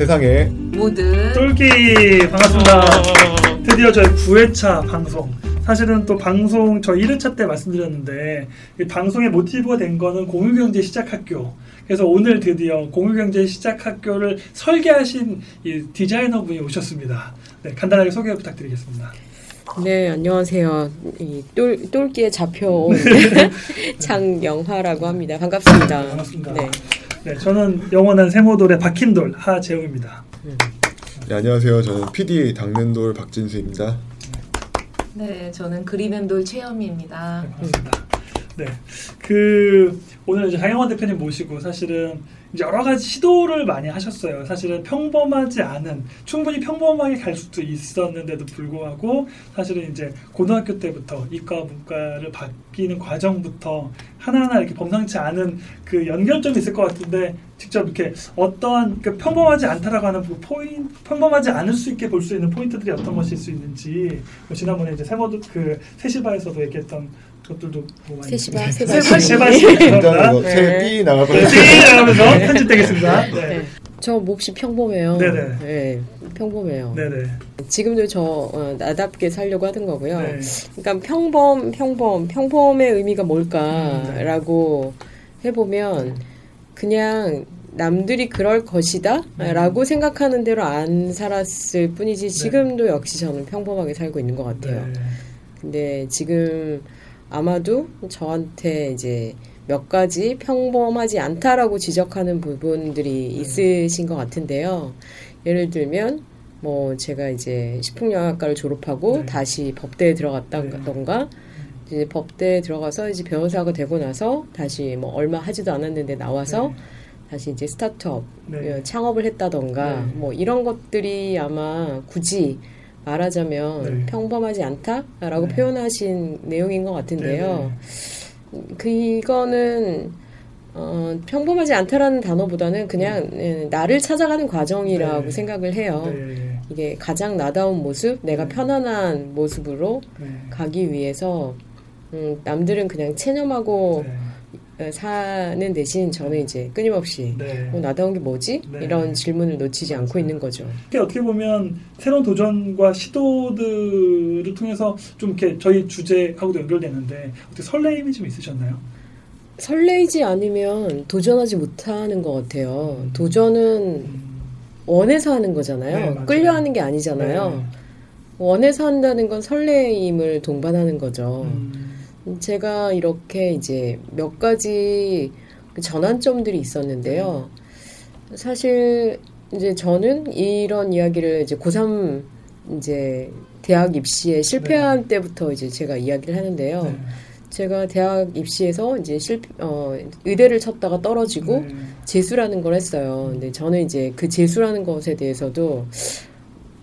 세상에 모든 똘끼 반갑습니다. 드디어 저희 9회차 방송. 사실은 또 방송 저 1회차 때 말씀드렸는데 이 방송의 모티브가 된 거는 공유경제 시작학교. 그래서 오늘 드디어 공유경제 시작학교를 설계하신 이 디자이너 분이 오셨습니다. 네, 간단하게 소개 부탁드리겠습니다. 네 안녕하세요 이 똘, 똘끼에 잡혀온 장영화라고 합니다 반갑습니다 반갑습니다. 네. 네, 저는 영원한 세모돌의 박힌돌 하재웅입니다. 네, 안녕하세요. 저는 PD 당는돌 박진수입니다. 네, 저는 그리맨돌 최현미입니다. 네, 반갑습니다. 네, 그 오늘 이제 장영원 대표님 모시고 사실은 여러 가지 시도를 많이 하셨어요. 사실은 평범하지 않은 충분히 평범하게 갈 수도 있었는데도 불구하고 사실은 이제 고등학교 때부터 이과 문과를 바뀌는 과정부터 하나하나 이렇게 범상치 않은 그 연결점이 있을 것 같은데 직접 이렇게 어떠한 그 평범하지 않다라고 하는 그 포인 평범하지 않을 수 있게 볼 수 있는 포인트들이 어떤 것일 수 있는지 뭐 지난번에 이제 세모드 그 세시바에서도 얘기했던 것들도 뭐 많이 세시바, 세시바 세시바. 세시바 네. 네, 뻔했어요. 띠 나가면서 편집되겠습니다. 네. 네. 저 몹시 평범해요 네네. 네, 평범해요 네네. 지금도 저 어, 나답게 살려고 하는 거고요 네. 그러니까 평범 평범 평범의 의미가 음, 뭘까라고 해보면 그냥 남들이 그럴 것이다 라고 생각하는 대로 안 살았을 뿐이지 지금도 역시 저는 평범하게 살고 있는 것 같아요 네. 근데 지금 아마도 저한테 이제 몇 가지 평범하지 않다라고 지적하는 부분들이 있으신 것 같은데요. 예를 들면 뭐 제가 이제 식품영양학과를 졸업하고 네. 다시 법대에 들어갔다던가 이제 법대에 들어가서 이제 변호사가 되고 나서 다시 뭐 얼마 하지도 않았는데 나와서 다시 이제 스타트업 네. 어, 창업을 했다던가 네. 뭐 이런 것들이 아마 굳이 말하자면 네. 평범하지 않다라고 네. 표현하신 내용인 것 같은데요. 그 이거는 어, 평범하지 않다라는 단어보다는 그냥 예, 나를 찾아가는 과정이라고 네. 생각을 해요. 네. 이게 가장 나다운 모습, 내가 네. 편안한 모습으로 네. 가기 위해서 음, 남들은 그냥 체념하고 네. 어, 사는 대신 저는 이제 끊임없이 네. 어, 나다운 게 뭐지? 네. 이런 질문을 놓치지 않고 있는 거죠. 어떻게 보면 새로운 도전과 시도들을 통해서 좀 이렇게 저희 주제하고도 연결되는데 어떻게 설레임이 좀 있으셨나요? 설레이지 않으면 도전하지 못하는 것 같아요. 도전은 음. 원해서 하는 거잖아요. 네. 끌려 하는 게 아니잖아요. 원해서 한다는 건 설레임을 동반하는 거죠. 음. 제가 이렇게 이제 몇 가지 그 전환점들이 있었는데요. 사실 이제 저는 이런 이야기를 이제 고3 이제 대학 입시에 실패한 때부터 이제 제가 이야기를 하는데요. 네. 제가 대학 입시에서 이제 실 어, 의대를 쳤다가 떨어지고 네. 재수라는 걸 했어요. 근데 저는 이제 그 재수라는 것에 대해서도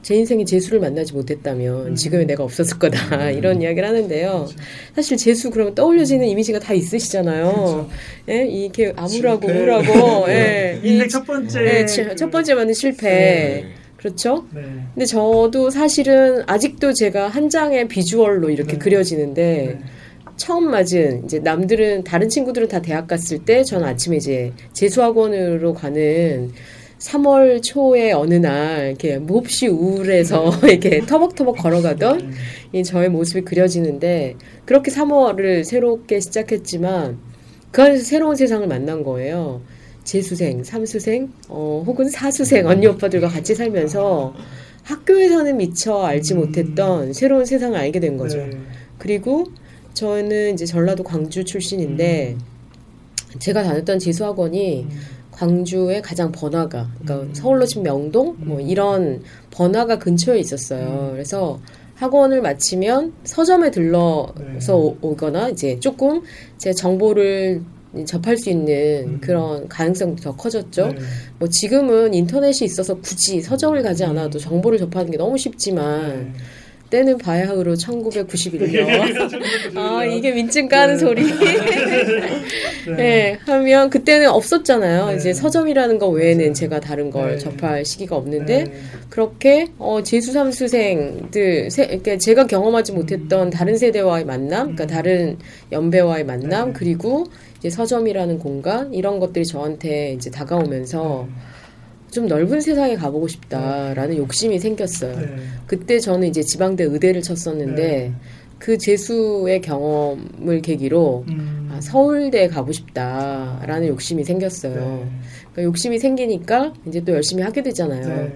제 인생에 재수를 만나지 못했다면 음. 지금의 내가 없었을 거다 이런 이야기를 하는데요. 그렇죠. 사실 재수 그러면 떠올려지는 이미지가 다 있으시잖아요. 그렇죠. 예, 이렇게 암울하고 실패. 우울하고 예, 이- 인생 첫 번째 예, 치- 첫 번째 만은 실패. 그렇죠? 네. 근데 저도 사실은 아직도 제가 한 장의 비주얼로 이렇게 네. 그려지는데 네. 처음 맞은 이제 남들은 다른 친구들은 다 대학 갔을 때 저는 아침에 이제 재수학원으로 가는 3월 초에 어느 날 이렇게 몹시 우울해서 이렇게 터벅터벅 걸어가던 이 저의 모습이 그려지는데 그렇게 3월을 새롭게 시작했지만 그 안에서 새로운 세상을 만난 거예요. 재수생, 삼수생, 어, 혹은 사수생 언니 오빠들과 같이 살면서 학교에서는 미처 알지 음. 못했던 새로운 세상을 알게 된 거죠. 네. 그리고 저는 이제 전라도 광주 출신인데 제가 다녔던 재수학원이 음. 광주의 가장 번화가, 그러니까 음. 서울로 치면 명동 뭐 음. 이런 번화가 근처에 있었어요. 음. 그래서 학원을 마치면 서점에 들러서 네. 오- 오거나 이제 조금 제 정보를 접할 수 있는 음. 그런 가능성도 더 커졌죠. 네. 뭐 지금은 인터넷이 있어서 굳이 서점을 가지 않아도 정보를 접하는 게 너무 쉽지만 네. 때는 바야흐로 1991년. 아 이게 민증 까는 네. 소리. 네, 하면 그때는 없었잖아요. 네. 이제 서점이라는 거 외에는. 제가 다른 걸 네. 접할 시기가 없는데 네. 그렇게 어, 재수 삼수생들, 세, 그러니까 제가 경험하지 못했던 다른 세대와의 만남, 그러니까 음. 다른 연배와의 만남, 네. 그리고 이제 서점이라는 공간 이런 것들이 저한테 이제 다가오면서 좀 넓은 세상에 가보고 싶다라는 욕심이 생겼어요. 네. 그때 저는 이제 지방대 의대를 쳤었는데 네. 그 재수의 경험을 계기로 음. 아, 서울대에 가고 싶다라는 욕심이 생겼어요. 네. 그러니까 욕심이 생기니까 이제 또 열심히 하게 되잖아요. 네.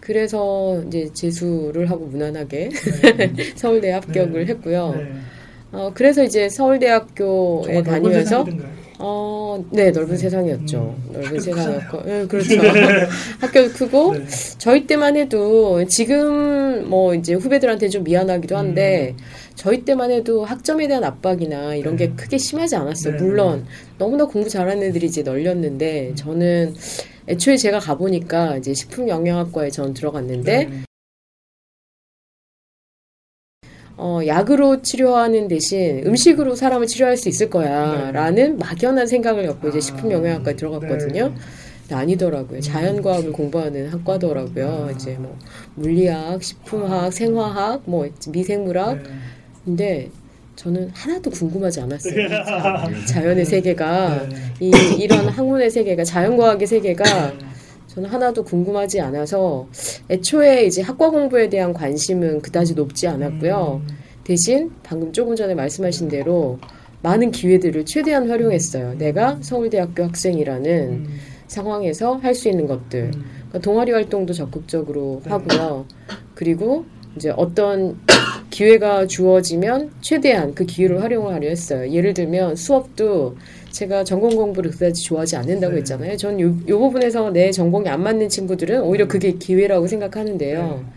그래서 이제 재수를 하고 무난하게 네. 서울대 에 합격을 네. 했고요. 네. 어, 그래서 이제 서울대학교에 다니면서? 어, 네, 넓은 네. 세상이었죠. 음. 넓은 학교도 세상이었고, 예, 그렇죠. 네. 학교도 크고, 네. 저희 때만 해도 지금 뭐 이제 후배들한테 좀 미안하기도 한데 저희 때만 해도 학점에 대한 압박이나 이런 게 음. 네. 크게 심하지 않았어요. 네. 물론 너무나 공부 잘하는 애들이 이제 널렸는데 음. 저는 애초에 제가 가보니까 이제 식품영양학과에 전 들어갔는데 어, 약으로 치료하는 대신 음식으로 사람을 치료할 수 있을 네. 거야라는 막연한 생각을 갖고 이제 아, 식품영양학과에 들어갔거든요. 네. 아니더라고요. 자연과학을 공부하는 학과더라고요. 아. 이제 뭐 물리학, 식품학, 생화학, 뭐 미생물학. 네. 근데 저는 하나도 궁금하지 않았어요. 네. 자연의 세계가 네. 이 이런 학문의 세계가 자연과학의 세계가 저는 하나도 궁금하지 않아서 애초에 이제 학과 공부에 대한 관심은 그다지 높지 않았고요. 음. 대신 방금 조금 전에 말씀하신 대로 많은 기회들을 최대한 활용했어요. 내가 서울대학교 학생이라는 음. 상황에서 할 수 있는 것들. 음. 그러니까 동아리 활동도 적극적으로 네. 하고요. 그리고 이제 어떤 기회가 주어지면 최대한 그 기회를 활용하려 했어요. 예를 들면 수업도 제가 전공 공부를 그다지 좋아하지 않는다고 네. 했잖아요. 전 요, 요 부분에서 내 전공이 안 맞는 친구들은 오히려 그게 기회라고 생각하는데요. 네.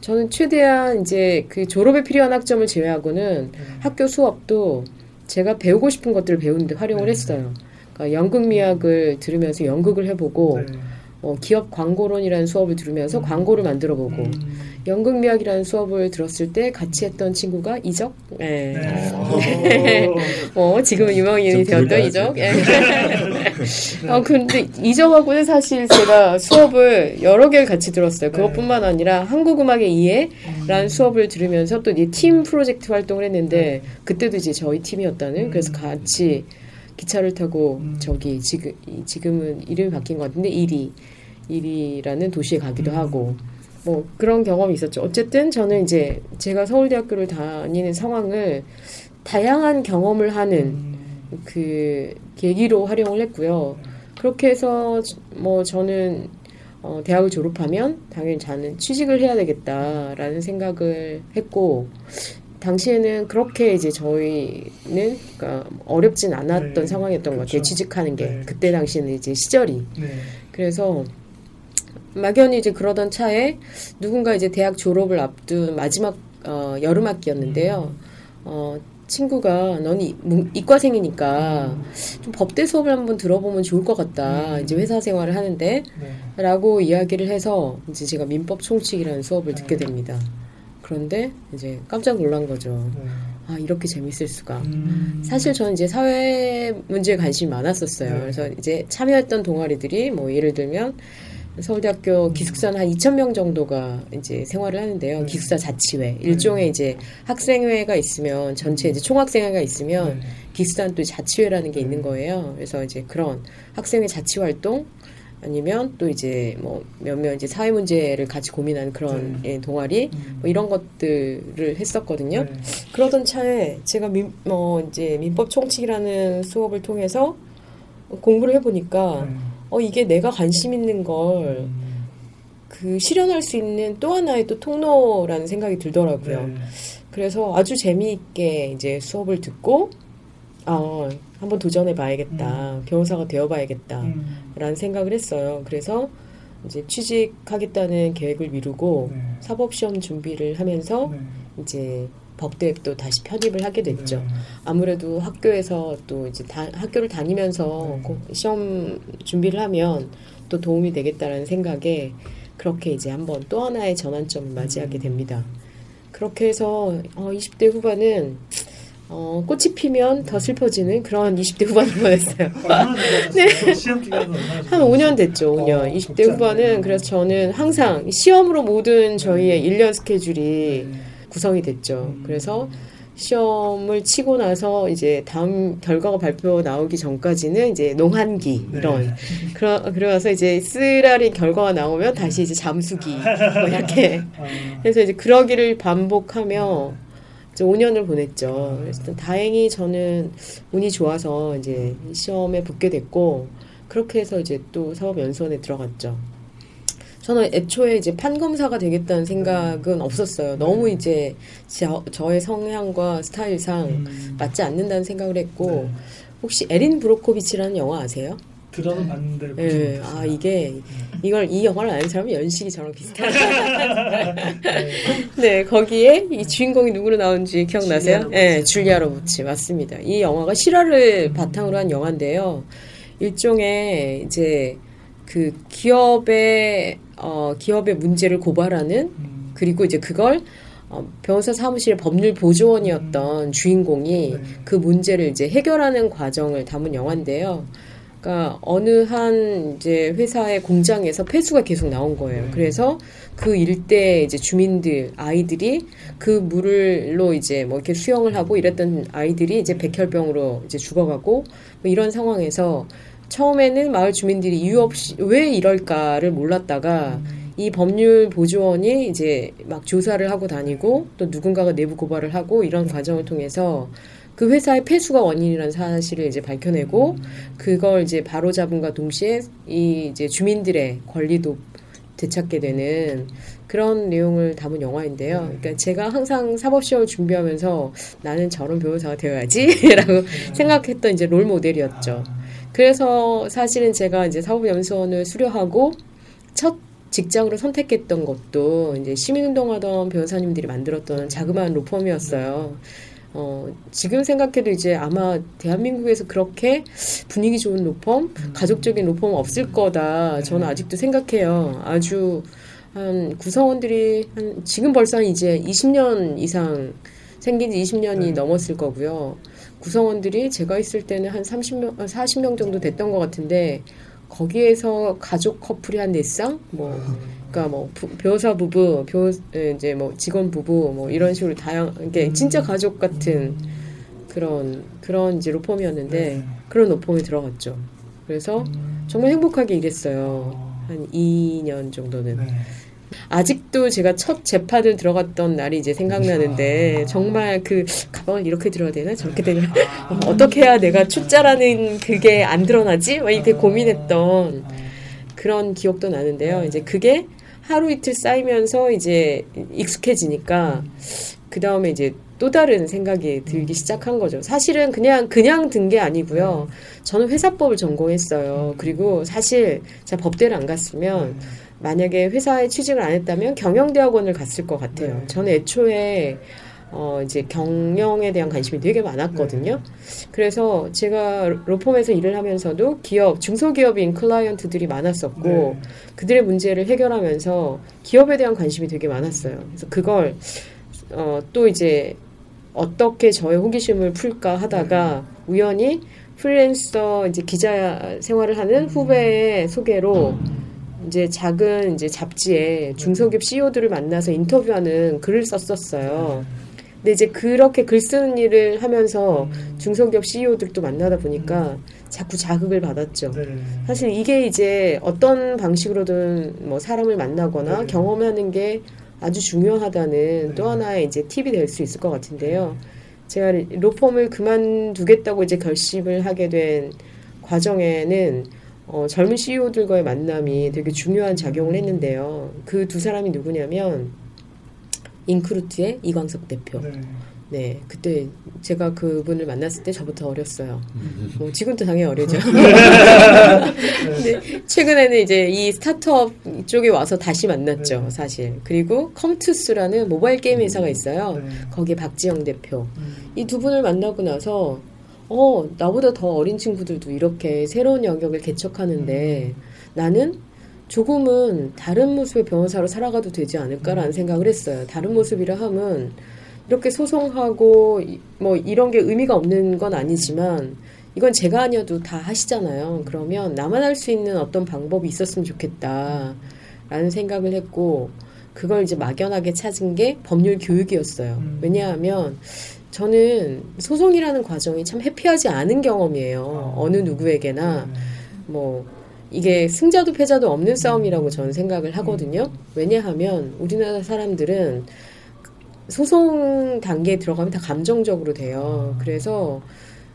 저는 최대한 이제 그 졸업에 필요한 학점을 제외하고는 네. 학교 수업도 제가 배우고 싶은 것들을 배우는데 활용을 네. 했어요. 그러니까 연극 미학을 들으면서 연극을 해보고 네. 어, 기업 광고론이라는 수업을 들으면서 음. 광고를 만들어 보고 음. 연극미학이라는 수업을 들었을 때 같이 했던 친구가 이적. 예. 네. 어, 지금은 유명인이 좀 되었던. 이적. 예. 어, 근데 이적하고는 사실 제가 수업을 여러 개를 같이 들었어요. 그것뿐만 아니라 한국음악의 이해라는 수업을 들으면서 또이팀 프로젝트 활동을 했는데 그때도 이제 저희 팀이었다는 그래서 같이 기차를 타고 음. 저기 지금 이- 지금은 이름이 바뀐 것 같은데 이리 이리라는 도시에 가기도 음. 하고 뭐 그런 경험이 있었죠. 어쨌든 저는 이제 제가 서울대학교를 다니는 상황을 다양한 경험을 하는 음. 그 계기로 활용을 했고요. 그렇게 해서 뭐 저는 어, 대학을 졸업하면 당연히 저는 취직을 해야 되겠다라는 생각을 했고 당시에는 그렇게 이제 저희는 그러니까 어렵진 않았던 네, 상황이었던 것 같아요. 그렇죠. 취직하는 게 네. 그때 당시에는 이제 시절이 네. 그래서 막연히 이제 그러던 차에 누군가 이제 대학 졸업을 앞둔 마지막 어, 여름 학기였는데요. 어, 친구가 넌 이, 문- 이과생이니까 좀 법대 수업을 한번 들어보면 좋을 것 같다. 음. 이제 회사 생활을 하는데 네. 라고 이야기를 해서 이제 제가 민법 총칙이라는 수업을 듣게 네. 됩니다. 그런데 이제 깜짝 놀란 거죠. 네. 아, 이렇게 재밌을 수가. 음. 사실 저는 이제 사회 문제에 관심이 많았었어요. 네. 그래서 이제 참여했던 동아리들이 뭐 예를 들면 서울대학교 기숙사는 한 2,000명 정도가 이제 생활을 하는데요. 네. 기숙사 자치회. 일종의 이제 학생회가 있으면 전체 이제 총학생회가 있으면 네. 기숙사는 또 자치회라는 게 있는 거예요. 그래서 이제 그런 학생회 자치 활동 아니면 또 이제 뭐 몇몇 이제 사회 문제를 같이 고민하는 그런 예, 동아리 음. 뭐 이런 것들을 했었거든요. 네. 그러던 차에 제가 민, 뭐 이제 민법 총칙이라는 수업을 통해서 공부를 해보니까 네. 어 이게 내가 관심 있는 걸그 음. 실현할 수 있는 또 하나의 또 통로라는 생각이 들더라고요. 네. 그래서 아주 재미있게 이제 수업을 듣고 어, 한번 도전해 봐야겠다. 변호사가 되어 봐야겠다. 음. 라는 생각을 했어요. 그래서 이제 취직하겠다는 계획을 미루고 네. 사법시험 준비를 하면서 네. 이제 법대에 또 다시 편입을 하게 됐죠. 네. 아무래도 학교에서 또 이제 다, 학교를 다니면서 네. 고- 시험 준비를 하면 또 도움이 되겠다라는 생각에 그렇게 이제 한번 또 하나의 전환점을 맞이하게 음. 됩니다. 그렇게 해서 어, 20대 후반은 어, 꽃이 피면 더 슬퍼지는 그런 20대 후반을 보냈어요. 얼마나 되셨어요? 시험 기간은 얼마나 한 5년 됐죠, 5년. 어, 20대 좁지 후반은 않네요. 그래서 저는 항상 시험으로 모든 저희의 1년 스케줄이 네. 구성이 됐죠. 음. 그래서 시험을 치고 나서 이제 다음 결과가 발표 나오기 전까지는 이제 농한기 네. 이런 그러 그러면서 이제 쓰라리 결과가 나오면 다시 이제 잠수기 뭐 이렇게 아, 그래서 이제 그러기를 반복하며 이제 5년을 보냈죠. 그래서 다행히 저는 운이 좋아서 이제 시험에 붙게 됐고 그렇게 해서 이제 또 사법연수원에 들어갔죠. 저는 애초에 이제 판검사가 되겠다는 생각은 없었어요. 너무 이제 저, 저의 성향과 스타일상 음. 맞지 않는다는 생각을 했고 네. 혹시 에린 브로코비치라는 영화 아세요? 들어는 봤는데 보진 예, 못했어요. 아 이게 이걸 이 영화를 아는 사람은 연식이 저랑 비슷한. 네, 거기에 이 주인공이 누구로 나온지 기억나세요? 네. 줄리아 로버츠 맞습니다. 이 영화가 실화를 바탕으로 한 영화인데요. 일종의 이제 그 기업의 어 기업의 문제를 고발하는 음. 그리고 이제 그걸 어, 변호사 사무실의 법률 보조원이었던 주인공이 네. 그 문제를 이제 해결하는 과정을 담은 영화인데요. 그러니까 어느 한 이제 회사의 공장에서 폐수가 계속 나온 거예요. 네. 그래서 그 일대 이제 주민들 아이들이 그 물로 이제 뭐 이렇게 수영을 하고 이랬던 아이들이 이제 백혈병으로 이제 죽어가고 뭐 이런 상황에서 처음에는 마을 주민들이 이유 없이 왜 이럴까를 몰랐다가 이 법률 보조원이 이제 막 조사를 하고 다니고 또 누군가가 내부 고발을 하고 이런 과정을 통해서 그 회사의 폐수가 원인이라는 사실을 이제 밝혀내고 그걸 이제 바로 잡음과 동시에 이 이제 주민들의 권리도 되찾게 되는 그런 내용을 담은 영화인데요. 그러니까 제가 항상 사법시험을 준비하면서 나는 저런 변호사가 되어야지라고 생각했던 이제 롤 모델이었죠. 그래서 사실은 제가 이제 사법연수원을 수료하고 첫 직장으로 선택했던 것도 이제 시민운동하던 변호사님들이 만들었던 자그마한 로펌이었어요. 어, 지금 생각해도 이제 아마 대한민국에서 그렇게 분위기 좋은 로펌, 가족적인 로펌 없을 거다. 저는 아직도 생각해요. 아주 한 구성원들이 한 지금 벌써 한 이제 20년 이상 생긴 지 20년이 네. 넘었을 거고요. 구성원들이 제가 있을 때는 한 30명, 40명 정도 됐던 것 같은데 거기에서 가족 커플이 한 4쌍? 뭐, 그니까 뭐, 부- 변호사 부부, 변, 에, 이제 뭐, 직원 부부, 뭐, 이런 식으로 다양, 이게 진짜 가족 같은 그런, 그런 이제 로펌이었는데, 네. 그런 로펌에 들어갔죠. 그래서 정말 행복하게 일했어요. 한 2년 정도는. 네. 아직도 제가 첫 재판을 들어갔던 날이 이제 생각나는데 아. 정말 그 가방을 이렇게 들어야 되나 저렇게 되나 어, 어떻게 해야 내가 출자라는 그게 안 드러나지? 막 이렇게 고민했던 그런 기억도 나는데요. 이제 그게 하루 이틀 쌓이면서 이제 익숙해지니까 그 다음에 이제 또 다른 생각이 들기 시작한 거죠. 사실은 그냥 그냥 든 게 아니고요. 저는 회사법을 전공했어요. 그리고 사실 제가 법대를 안 갔으면 만약에 회사에 취직을 안 했다면 경영대학원을 갔을 것 같아요. 네. 저는 애초에 어 이제 경영에 대한 관심이 되게 많았거든요. 그래서 제가 로펌에서 일을 하면서도 기업 중소기업인 클라이언트들이 많았었고 네. 그들의 문제를 해결하면서 기업에 대한 관심이 되게 많았어요. 그래서 그걸 어, 또 이제 어떻게 저의 호기심을 풀까 하다가 우연히 프리랜서 이제 기자 생활을 하는 후배의 소개로 이제 작은 이제 잡지에 중소기업 CEO들을 만나서 인터뷰하는 글을 썼었어요. 근데 이제 그렇게 글 쓰는 일을 하면서 중소기업 CEO들도 만나다 보니까 자꾸 자극을 받았죠. 네. 사실 이게 이제 어떤 방식으로든 뭐 사람을 만나거나 네. 경험하는 게 아주 중요하다는 또 하나의 이제 팁이 될 수 있을 것 같은데요. 제가 로펌을 그만두겠다고 이제 결심을 하게 된 과정에는 어, 젊은 CEO들과의 만남이 되게 중요한 작용을 했는데요. 그 두 사람이 누구냐면 인크루트의 이광석 대표. 네. 네, 그때 제가 그분을 만났을 때 저부터 어렸어요. 뭐 지금도 당연히 어리죠. 근데 최근에는 이제 이 스타트업 쪽에 와서 다시 만났죠, 네. 사실. 그리고 컴투스라는 모바일 게임 회사가 있어요. 네. 거기에 박지영 대표. 음. 이두 분을 만나고 나서 어 나보다 더 어린 친구들도 이렇게 새로운 영역을 개척하는데 나는 조금은 다른 모습의 변호사로 살아가도 되지 않을까라는 생각을 했어요. 다른 모습이라 함은 이렇게 소송하고 이- 뭐 이런 게 의미가 없는 건 아니지만 이건 제가 아니어도 다 하시잖아요. 그러면 나만 할 수 있는 어떤 방법이 있었으면 좋겠다라는 생각을 했고 그걸 이제 막연하게 찾은 게 법률 교육이었어요. 음. 왜냐하면 저는 소송이라는 과정이 참 해피하지 않은 경험이에요. 어. 어느 누구에게나 네. 뭐 이게 승자도 패자도 없는 싸움이라고 저는 생각을 하거든요. 음. 왜냐하면 우리나라 사람들은 소송 단계에 들어가면 다 감정적으로 돼요. 아. 그래서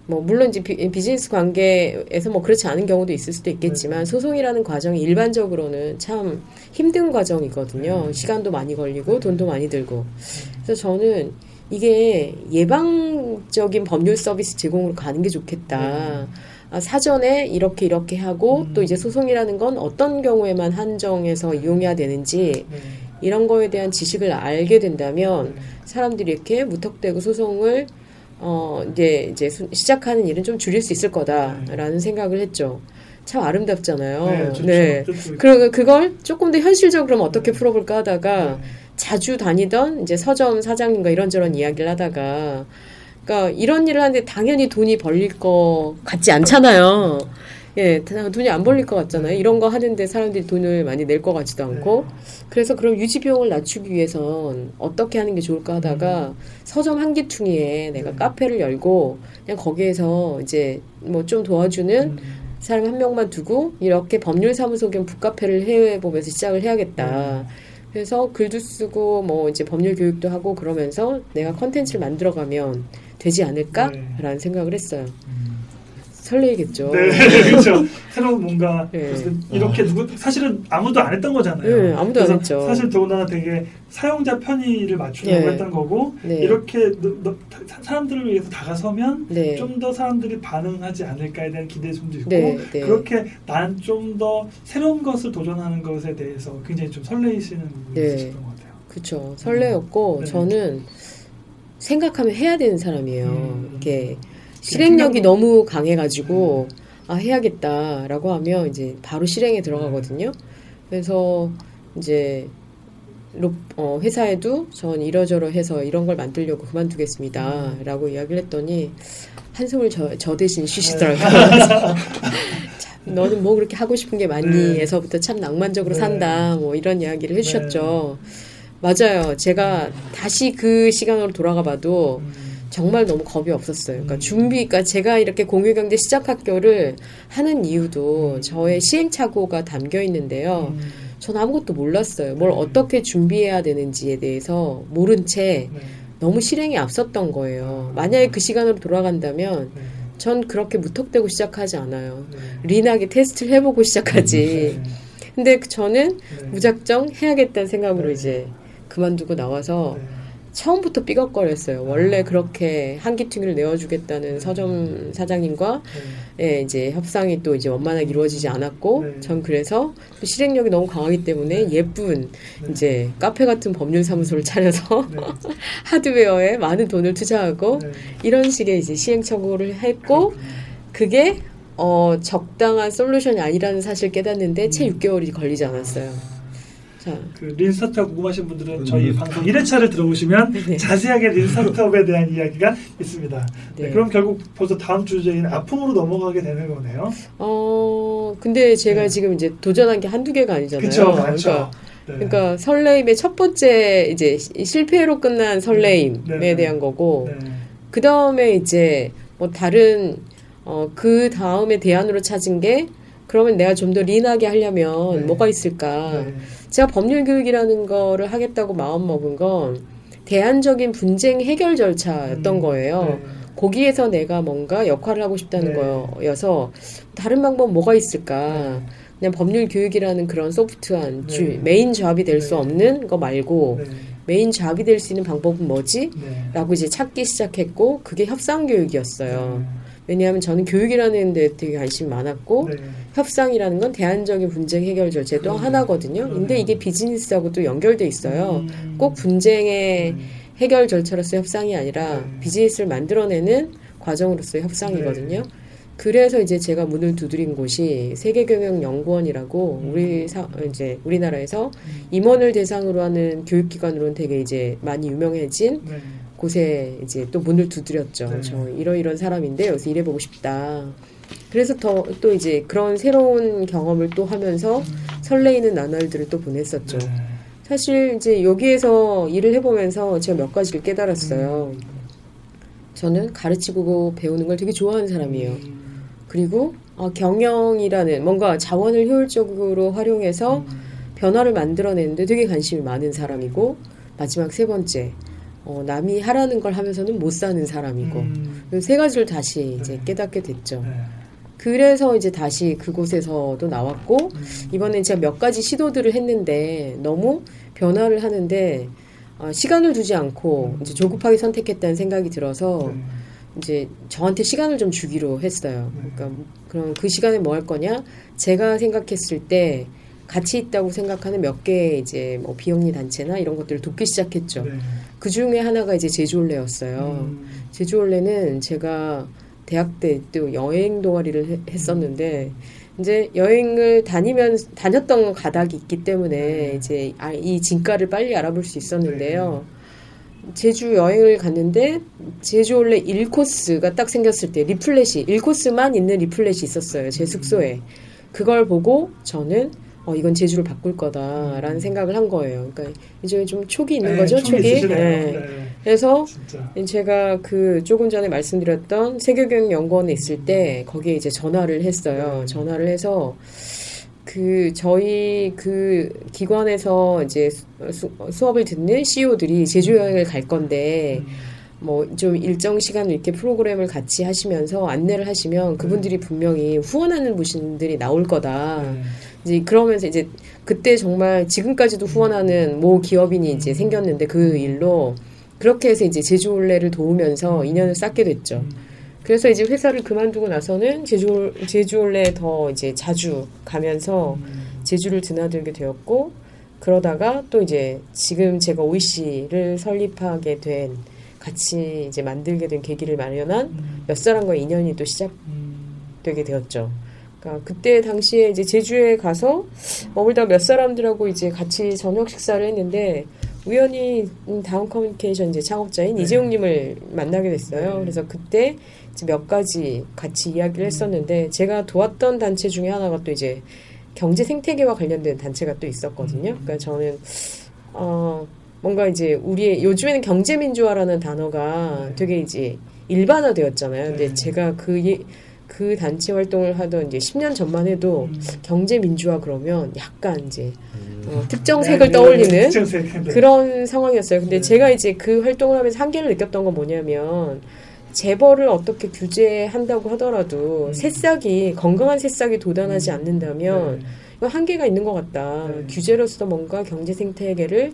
뭐 물론 이제 비, 비즈니스 관계에서 뭐 그렇지 않은 경우도 있을 수도 있겠지만 네. 소송이라는 과정이 일반적으로는 참 힘든 과정이거든요. 네. 시간도 많이 걸리고 돈도 많이 들고. 그래서 저는 이게 예방적인 법률 서비스 제공으로 가는 게 좋겠다. 아, 사전에 이렇게 이렇게 하고 음. 또 이제 소송이라는 건 어떤 경우에만 한정해서 이용해야 되는지 네. 이런 거에 대한 지식을 알게 된다면 네. 사람들이 이렇게 무턱대고 소송을 어 이제 이제 수- 시작하는 일은 좀 줄일 수 있을 거다라는 생각을 했죠. 참 아름답잖아요. 네, 좋죠. 네. 뜻도 그리고 그걸 조금 더 현실적으로 그럼 어떻게 네. 풀어볼까 하다가 네. 자주 다니던 이제 서점 사장님과 이런저런 이야기를 하다가 그러니까 이런 일을 하는데 당연히 돈이 벌릴 것 같지 않잖아요. 예, 다- 돈이 안 벌릴 것 같잖아요. 이런 거 하는데 사람들이 돈을 많이 낼 것 같지도 않고. 그래서 그럼 유지 비용을 낮추기 위해선 어떻게 하는 게 좋을까 하다가 서점 한 기퉁이에 내가 네. 카페를 열고 그냥 거기에서 이제 뭐 좀 도와주는 음. 사람 한 명만 두고 이렇게 법률사무소 겸 북카페를 해보면서 시작을 해야겠다. 그래서 글도 쓰고 뭐 이제 법률 교육도 하고 그러면서 내가 컨텐츠를 만들어가면 되지 않을까라는 생각을 했어요. 설레이겠죠. 네, 그렇죠. 새로운 뭔가 네. 이렇게 누구 사실은 아무도 안 했던 거잖아요. 네, 아무도 안 했죠. 사실 더군다나 되게 사용자 편의를 맞추려고 네. 했던 거고 네. 이렇게 너- 너- 사- 사람들을 위해서 다가서면 네. 좀더 사람들이 반응하지 않을까에 대한 기대심도 있고 네, 네. 그렇게 난 좀 더 새로운 것을 도전하는 것에 대해서 굉장히 좀 설레이시는 부분이 네. 있으셨던 것 같아요. 그쵸. 설레였고, 네. 저는 생각하면 해야 되는 사람이에요. 음. 이게 실행력이 생각도- 너무 강해가지고, 아, 해야겠다라고 하면 이제 바로 실행에 들어가거든요. 그래서 이제, 로- 어, 회사에도 전 이러저러 해서 이런 걸 만들려고 그만두겠습니다. 라고 이야기를 했더니, 한숨을 저, 저 대신 쉬시더라고요. 참, 너는 뭐 그렇게 하고 싶은 게 많니? 네. 에서부터 참 낭만적으로 네. 산다. 뭐 이런 이야기를 해주셨죠. 맞아요. 제가 다시 그 시간으로 돌아가 봐도 음. 정말 너무 겁이 없었어요. 그러니까 음. 준비, 그러니까 제가 이렇게 공유경제 시작학교를 하는 이유도 음. 저의 시행착오가 담겨 있는데요. 음. 전 아무것도 몰랐어요. 뭘 네. 어떻게 준비해야 되는지에 대해서 모른 채 네. 너무 실행이 앞섰던 거예요. 만약에 그 시간으로 돌아간다면 네. 전 그렇게 무턱대고 시작하지 않아요. 네. 린하게 테스트를 해보고 시작하지. 네. 근데 저는 네. 무작정 해야겠다는 생각으로 네. 이제 그만두고 나와서 네. 처음부터 삐걱거렸어요. 원래 그렇게 한기퉁이를 내어주겠다는 서점 사장님과 네. 예, 이제 협상이 또 이제 원만하게 이루어지지 않았고, 네. 전 그래서 또 실행력이 너무 강하기 때문에 예쁜 네. 이제 카페 같은 법률 사무소를 차려서 네. 하드웨어에 많은 돈을 투자하고 네. 이런 식의 이제 시행착오를 했고, 그게 어, 적당한 솔루션이 아니라는 사실 깨닫는데 채 음. 6개월이 걸리지 않았어요. 자, 그 린스타트업 궁금하신 분들은 음. 저희 방송 1회차를 들어보시면 네. 자세하게 린스타트업에 대한 이야기가 있습니다. 네, 네. 그럼 결국 벌써 다음 주제인 아픔으로 넘어가게 되는 거네요. 어, 근데 제가 네. 지금 이제 도전한 게 한두 개가 아니잖아요. 그렇죠, 맞죠. 그러니까, 네. 그러니까 설레임의 첫 번째 이제 시- 실패로 끝난 설레임에 네, 네. 대한 거고, 네. 그 다음에 이제 뭐 다른 어, 그 다음에 대안으로 찾은 게 그러면 내가 좀 더 린하게 하려면 네. 뭐가 있을까? 네. 제가 법률 교육이라는 거를 하겠다고 마음 먹은 건 대안적인 분쟁 해결 절차였던 음, 거예요. 네. 거기에서 내가 뭔가 역할을 하고 싶다는 네. 거여서 다른 방법 뭐가 있을까? 네. 그냥 법률 교육이라는 그런 소프트한 주- 네. 메인 잡이 될수 네. 없는 거 말고 네. 메인 잡이 될 수 있는 방법은 뭐지? 네. 라고 이제 찾기 시작했고 그게 협상 교육이었어요. 네. 왜냐하면 저는 교육이라는 데 되게 관심이 많았고 네. 협상이라는 건 대안적인 분쟁 해결 절제 또 그러네요. 하나거든요. 근데. 이게 비즈니스하고 또 연결돼 있어요. 음. 꼭 분쟁의 음. 해결 절차로서의 협상이 아니라 네. 비즈니스를 만들어내는 과정으로서의 협상이거든요. 네. 그래서 이제 제가 문을 두드린 곳이 세계경영연구원이라고 음. 우리 사, 이제 우리나라에서 음. 임원을 대상으로 하는 교육기관으로는 되게 이제 많이 유명해진 네. 곳에 이제 또 문을 두드렸죠. 네. 저 이러이런 사람인데 여기서 일해보고 싶다. 그래서 더 또 이제 그런 새로운 경험을 또 하면서 음. 설레이는 나날들을 또 보냈었죠. 네. 사실 이제 여기에서 일을 해보면서 제가 몇 가지를 깨달았어요. 음. 저는 가르치고 배우는 걸 되게 좋아하는 사람이에요. 음. 그리고 어, 경영이라는 뭔가 자원을 효율적으로 활용해서 음. 변화를 만들어내는데 되게 관심이 많은 사람이고 마지막 세 번째 어, 남이 하라는 걸 하면서는 못 사는 사람이고 음. 그세 가지를 다시 이제 네. 깨닫게 됐죠. 네. 그래서 이제 다시 그곳에서도 나왔고 음. 이번엔 제가 몇 가지 시도들을 했는데 너무 변화를 하는데 어, 시간을 두지 않고 이제 조급하게 선택했다는 생각이 들어서 네. 이제 저한테 시간을 좀 주기로 했어요. 네. 그러니까 그럼 그 시간에 뭐 할 거냐? 제가 생각했을 때 가치 있다고 생각하는 몇 개의 이제 뭐 비영리 단체나 이런 것들을 돕기 시작했죠. 네. 그 중에 하나가 이제 제주올레였어요. 음. 제주올레는 제가 대학 때 또 여행 동아리를 해- 했었는데 이제 여행을 다니면 다녔던 가닥이 있기 때문에 네. 이제 아, 이 진가를 빨리 알아볼 수 있었는데요. 제주 여행을 갔는데 제주올레 1코스가 딱 생겼을 때 리플렛이 1코스만 있는 리플렛이 있었어요. 제 숙소에. 그걸 보고 저는 어 이건 제주를 바꿀 거다라는 생각을 한 거예요. 그러니까 이제 좀 촉이 있는 네, 거죠, 촉이. 네. 네. 그래서 진짜. 제가 그 조금 전에 말씀드렸던 세계교육연구원에 있을 때 거기에 이제 전화를 했어요. 네. 전화를 해서 그 저희 그 기관에서 이제 수, 수업을 듣는 CEO들이 제주 여행을 갈 건데 음. 뭐 좀 일정 시간 이렇게 프로그램을 같이 하시면서 안내를 하시면 그분들이 분명히 후원하는 분들이 나올 거다. 네. 이제 그러면서 이제 그때 정말 지금까지도 후원하는 모 기업인이 이제 생겼는데 그 일로 그렇게 해서 이제 제주올레를 도우면서 인연을 쌓게 됐죠. 음. 그래서 이제 회사를 그만두고 나서는 제주 제주올레 더 이제 자주 가면서 음. 제주를 드나들게 되었고 그러다가 또 이제 지금 제가 OEC를 설립하게 된 같이 이제 만들게 된 계기를 마련한 음. 몇 사람과의 인연이 또 시작 음. 되게 되었죠. 그러니까 그때 당시에 이제 제주에 가서 머물다 몇 사람들하고 이제 같이 저녁 식사를 했는데 우연히 음, 다운 커뮤니케이션 이제 창업자인 네. 이재용님을 만나게 됐어요. 네. 그래서 그때 이제 몇 가지 같이 이야기를 했었는데 제가 도왔던 단체 중에 하나가 또 이제 경제 생태계와 관련된 단체가 또 있었거든요. 음. 그러니까 저는 어 뭔가 이제 우리의 요즘에는 경제 민주화라는 단어가 네. 되게 이제 일반화되었잖아요. 근데 네. 제가 그 예- 그 단체 활동을 하던 이제 10년 전만 해도 음. 경제 민주화 그러면 약간 이제 음. 어, 특정 네, 색을 네, 떠올리는 네, 특정색. 네. 그런 상황이었어요. 근데 네. 제가 이제 그 활동을 하면서 한계를 느꼈던 건 뭐냐면 재벌을 어떻게 규제한다고 하더라도 음. 새싹이 건강한 새싹이 도단하지 음. 않는다면 네. 이거 한계가 있는 것 같다. 네. 규제로서 뭔가 경제 생태계를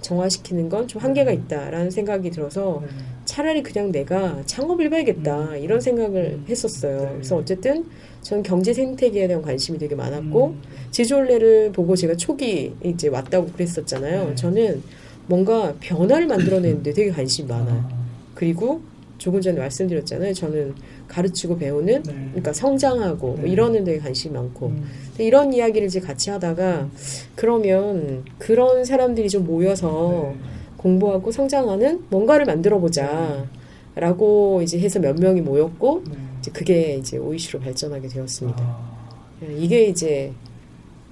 정화시키는 건 좀 한계가 네. 있다라는 생각이 들어서 네. 차라리 그냥 내가 창업을 해봐야겠다 음. 이런 생각을 음. 했었어요. 네. 그래서 어쨌든 저는 경제 생태계에 대한 관심이 되게 많았고 음. 제주올레를 보고 제가 초기 이제 왔다고 그랬었잖아요. 네. 저는 뭔가 변화를 만들어내는데 되게 관심이 많아요. 아. 그리고 조금 전에 말씀드렸잖아요. 저는 가르치고 배우는 네. 그러니까 성장하고 뭐 네. 이러는 데에 관심이 많고 음. 근데 이런 이야기를 이제 같이 하다가 그러면 그런 사람들이 좀 모여서 네. 공부하고 성장하는 뭔가를 만들어 보자. 라고 이제 해서 몇 명이 모였고 네. 이제 그게 이제 오이시로 발전하게 되었습니다. 아. 이게 이제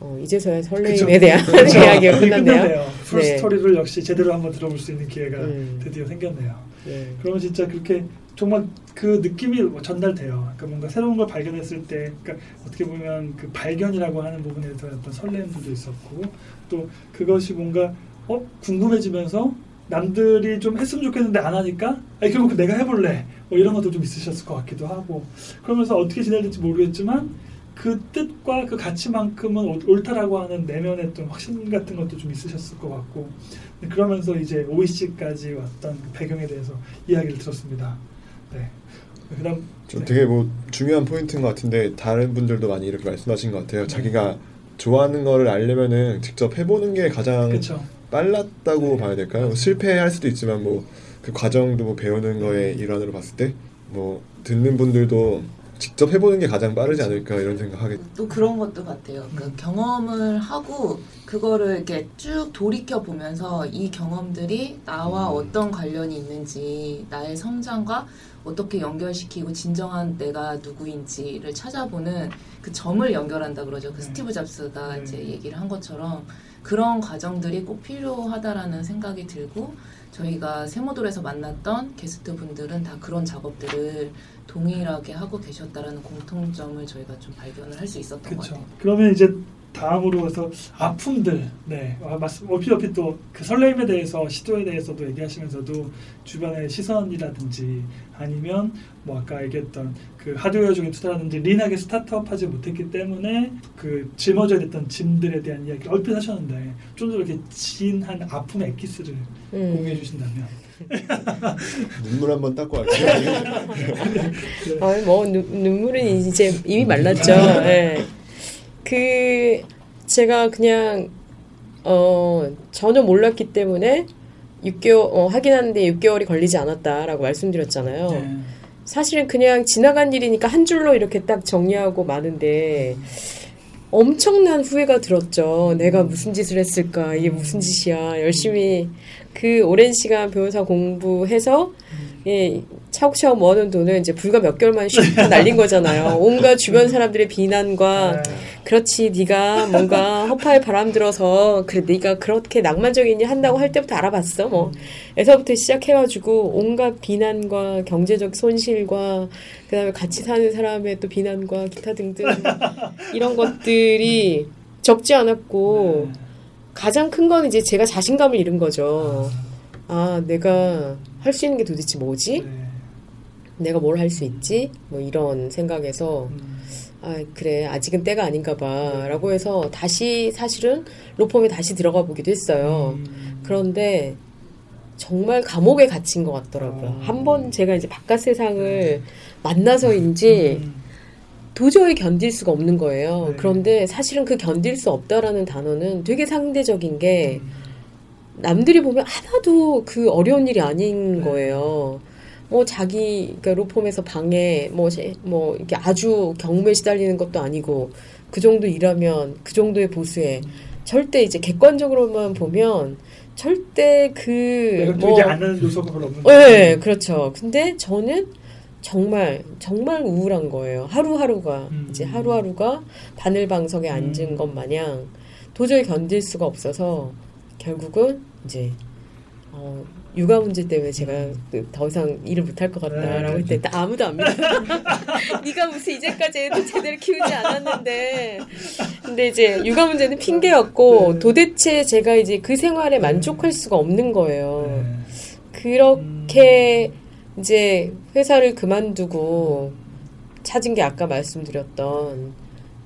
어, 이제서야 설레임에. 대한. 이야기가 끝났네요. 풀 네. 스토리를 역시 제대로 한번 들어볼 수 있는 기회가 음. 드디어 생겼네요. 네. 그러면 진짜 그렇게 정말 그 느낌이 뭐 전달돼요. 그러니까 뭔가 새로운 걸 발견했을 때, 그러니까 어떻게 보면 그 발견이라고 하는 부분에 대해서 어떤 설렘도 있었고, 또 그것이 뭔가 어 궁금해지면서 남들이 좀 했으면 좋겠는데 안 하니까, 아니 결국 내가 해볼래. 뭐 이런 것도 좀 있으셨을 것 같기도 하고, 그러면서 어떻게 될지 모르겠지만. 그 뜻과 그 가치만큼은 옳- 옳다라고 하는 내면의 좀 확신 같은 것도 좀 있으셨을 것 같고 네, 그러면서 이제 OEC까지 왔던 그 배경에 대해서 이야기를 들었습니다. 네. 그다음 좀 네. 되게 뭐 중요한 포인트인 것 같은데 다른 분들도 많이 이렇게 말씀하신 것 같아요. 자기가 좋아하는 거를 알려면은 직접 해보는 게 가장 그렇죠. 빨랐다고 네. 봐야 될까요? 실패할 수도 있지만 뭐 그 과정도 뭐 배우는 거의 일환으로 봤을 때 뭐 듣는 분들도 직접 해보는 게 가장 빠르지 않을까 이런 생각하게 또 그런 것도 같아요. 그 음. 경험을 하고 그거를 이렇게 쭉 돌이켜 보면서 이 경험들이 나와 어떤 관련이 있는지 나의 성장과 어떻게 연결시키고 진정한 내가 누구인지를 찾아보는 그 점을 연결한다 그러죠. 그 네. 스티브 잡스가 네. 이제 얘기를 한 것처럼 그런 과정들이 꼭 필요하다라는 생각이 들고 저희가 세모돌에서 만났던 게스트 분들은 다 그런 작업들을 동일하게 하고 계셨다라는 공통점을 저희가 좀 발견을 할 수 있었던 것 그렇죠. 같아요. 그러면 이제 다음으로 해서 아픔들, 네, 아, 말씀 어피 어피 또 그 설렘에 대해서 시도에 대해서도 얘기하시면서도 주변의 시선이라든지 아니면 뭐 아까 얘기했던 그 하드웨어 적인 투자라든지 린하게 스타트업하지 못했기 때문에 그 짊어져야 됐던 짐들에 대한 이야기 얼핏 하셨는데 좀 더 이렇게 진한 아픔의 엑기스를 음. 공유해 주신다면 눈물 한번 닦고. 네. 아니 뭐 눈, 눈물은 이제 이미 말랐죠. 예. 그 제가 그냥 어 전혀 몰랐기 때문에 6개월 어, 확인하는데 6개월이 걸리지 않았다라고 말씀드렸잖아요. 네. 사실은 그냥 지나간 일이니까 한 줄로 이렇게 딱 정리하고 마는데 엄청난 후회가 들었죠. 내가 무슨 짓을 했을까? 이게 무슨 짓이야? 열심히 그 오랜 시간 변호사 공부해서 예, 차곡차곡 모아놓은 돈을 이제 불과 몇 개월 만에 슉 날린 거잖아요. 온갖 주변 사람들의 비난과 네. 그렇지 네가 뭔가 허파에 바람 들어서 그래 네가 그렇게 낭만적인 일 한다고 할 때부터 알아봤어 뭐 에서부터 시작해가지고 온갖 비난과 경제적 손실과 그다음에 같이 사는 사람의 또 비난과 기타 등등 이런 것들이 적지 않았고 네. 가장 큰 건 이제 제가 자신감을 잃은 거죠. 아 내가 할 수 있는 게 도대체 뭐지? 네. 내가 뭘 할 수 있지? 뭐 이런 생각에서 음. 아 그래 아직은 때가 아닌가 봐라고 해서 다시 사실은 로펌에 다시 들어가 보기도 했어요. 음. 그런데 정말 감옥에 갇힌 것 같더라고요. 어. 한번 제가 이제 바깥 세상을 만나서인지 음. 도저히 견딜 수가 없는 거예요. 네. 그런데 사실은 그 견딜 수 없다라는 단어는 되게 상대적인 게 음. 남들이 보면 하나도 그 어려운 일이 아닌 네. 거예요. 뭐 자기 그러니까 로펌에서 방에 뭐, 제- 뭐 이렇게 아주 경무에 시달리는 것도 아니고 그 정도 일하면 그 정도의 보수에 절대 이제 객관적으로만 보면 절대 그 내가 뭐 되지 않는 요소가 별로 없는 네, 그렇죠. 근데 저는 정말 정말 우울한 거예요. 하루하루가 음. 이제 하루하루가 바늘 방석에 앉은 음. 것 마냥 도저히 견딜 수가 없어서 결국은 이제 어, 육아 문제 때문에 제가 그더 이상 일을 못할 것 같다라고 네. 했더니 아무도 안 믿어. 네가 무슨 이제까지 애들 제대로 키우지 않았는데. 근데 이제 육아 문제는 핑계였고 네. 도대체 제가 이제 그 생활에 만족할 수가 없는 거예요. 네. 그렇게 이제 회사를 그만두고 찾은 게 아까 말씀드렸던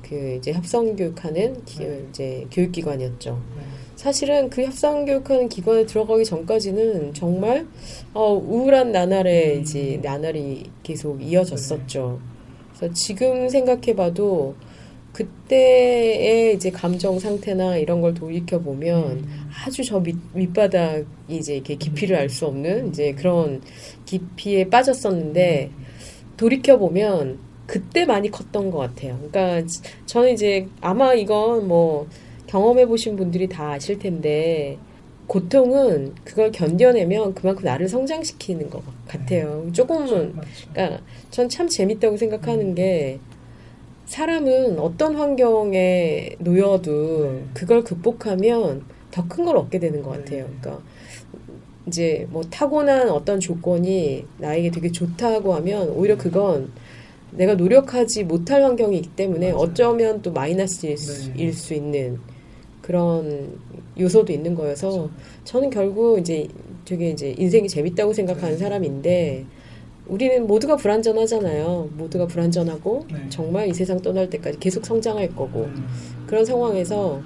그 이제 협성 교육하는 기, 네. 이제 교육기관이었죠. 네. 사실은 그 협상 교육하는 기관에 들어가기 전까지는 정말 어, 우울한 나날에 음. 이제 나날이 계속 이어졌었죠. 그래서 지금 생각해봐도 그때의 이제 감정 상태나 이런 걸 돌이켜 보면 음. 아주 저 밑, 밑바닥 이제 이렇게 깊이를 알 수 없는 이제 그런 깊이에 빠졌었는데 돌이켜 보면 그때 많이 컸던 것 같아요. 그러니까 저는 이제 아마 이건 뭐 경험해 보신 분들이 다 아실 텐데 고통은 그걸 견뎌내면 그만큼 나를 성장시키는 것 같아요. 조금은 맞죠. 그러니까 전 참 재밌다고 생각하는 게 사람은 어떤 환경에 놓여도 그걸 극복하면 더 큰 걸 얻게 되는 것 같아요. 그러니까 이제 뭐 타고난 어떤 조건이 나에게 되게 좋다고 하면 오히려 그건 내가 노력하지 못할 환경이 있기 때문에 맞아요. 어쩌면 또 마이너스일 수, 네. 일수 있는 그런 요소도 있는 거여서 저는 결국 이제 되게 이제 인생이 재밌다고 생각하는 네. 사람인데 우리는 모두가 불안전하잖아요. 모두가 불안전하고 네. 정말 이 세상 떠날 때까지 계속 성장할 거고 음. 그런 상황에서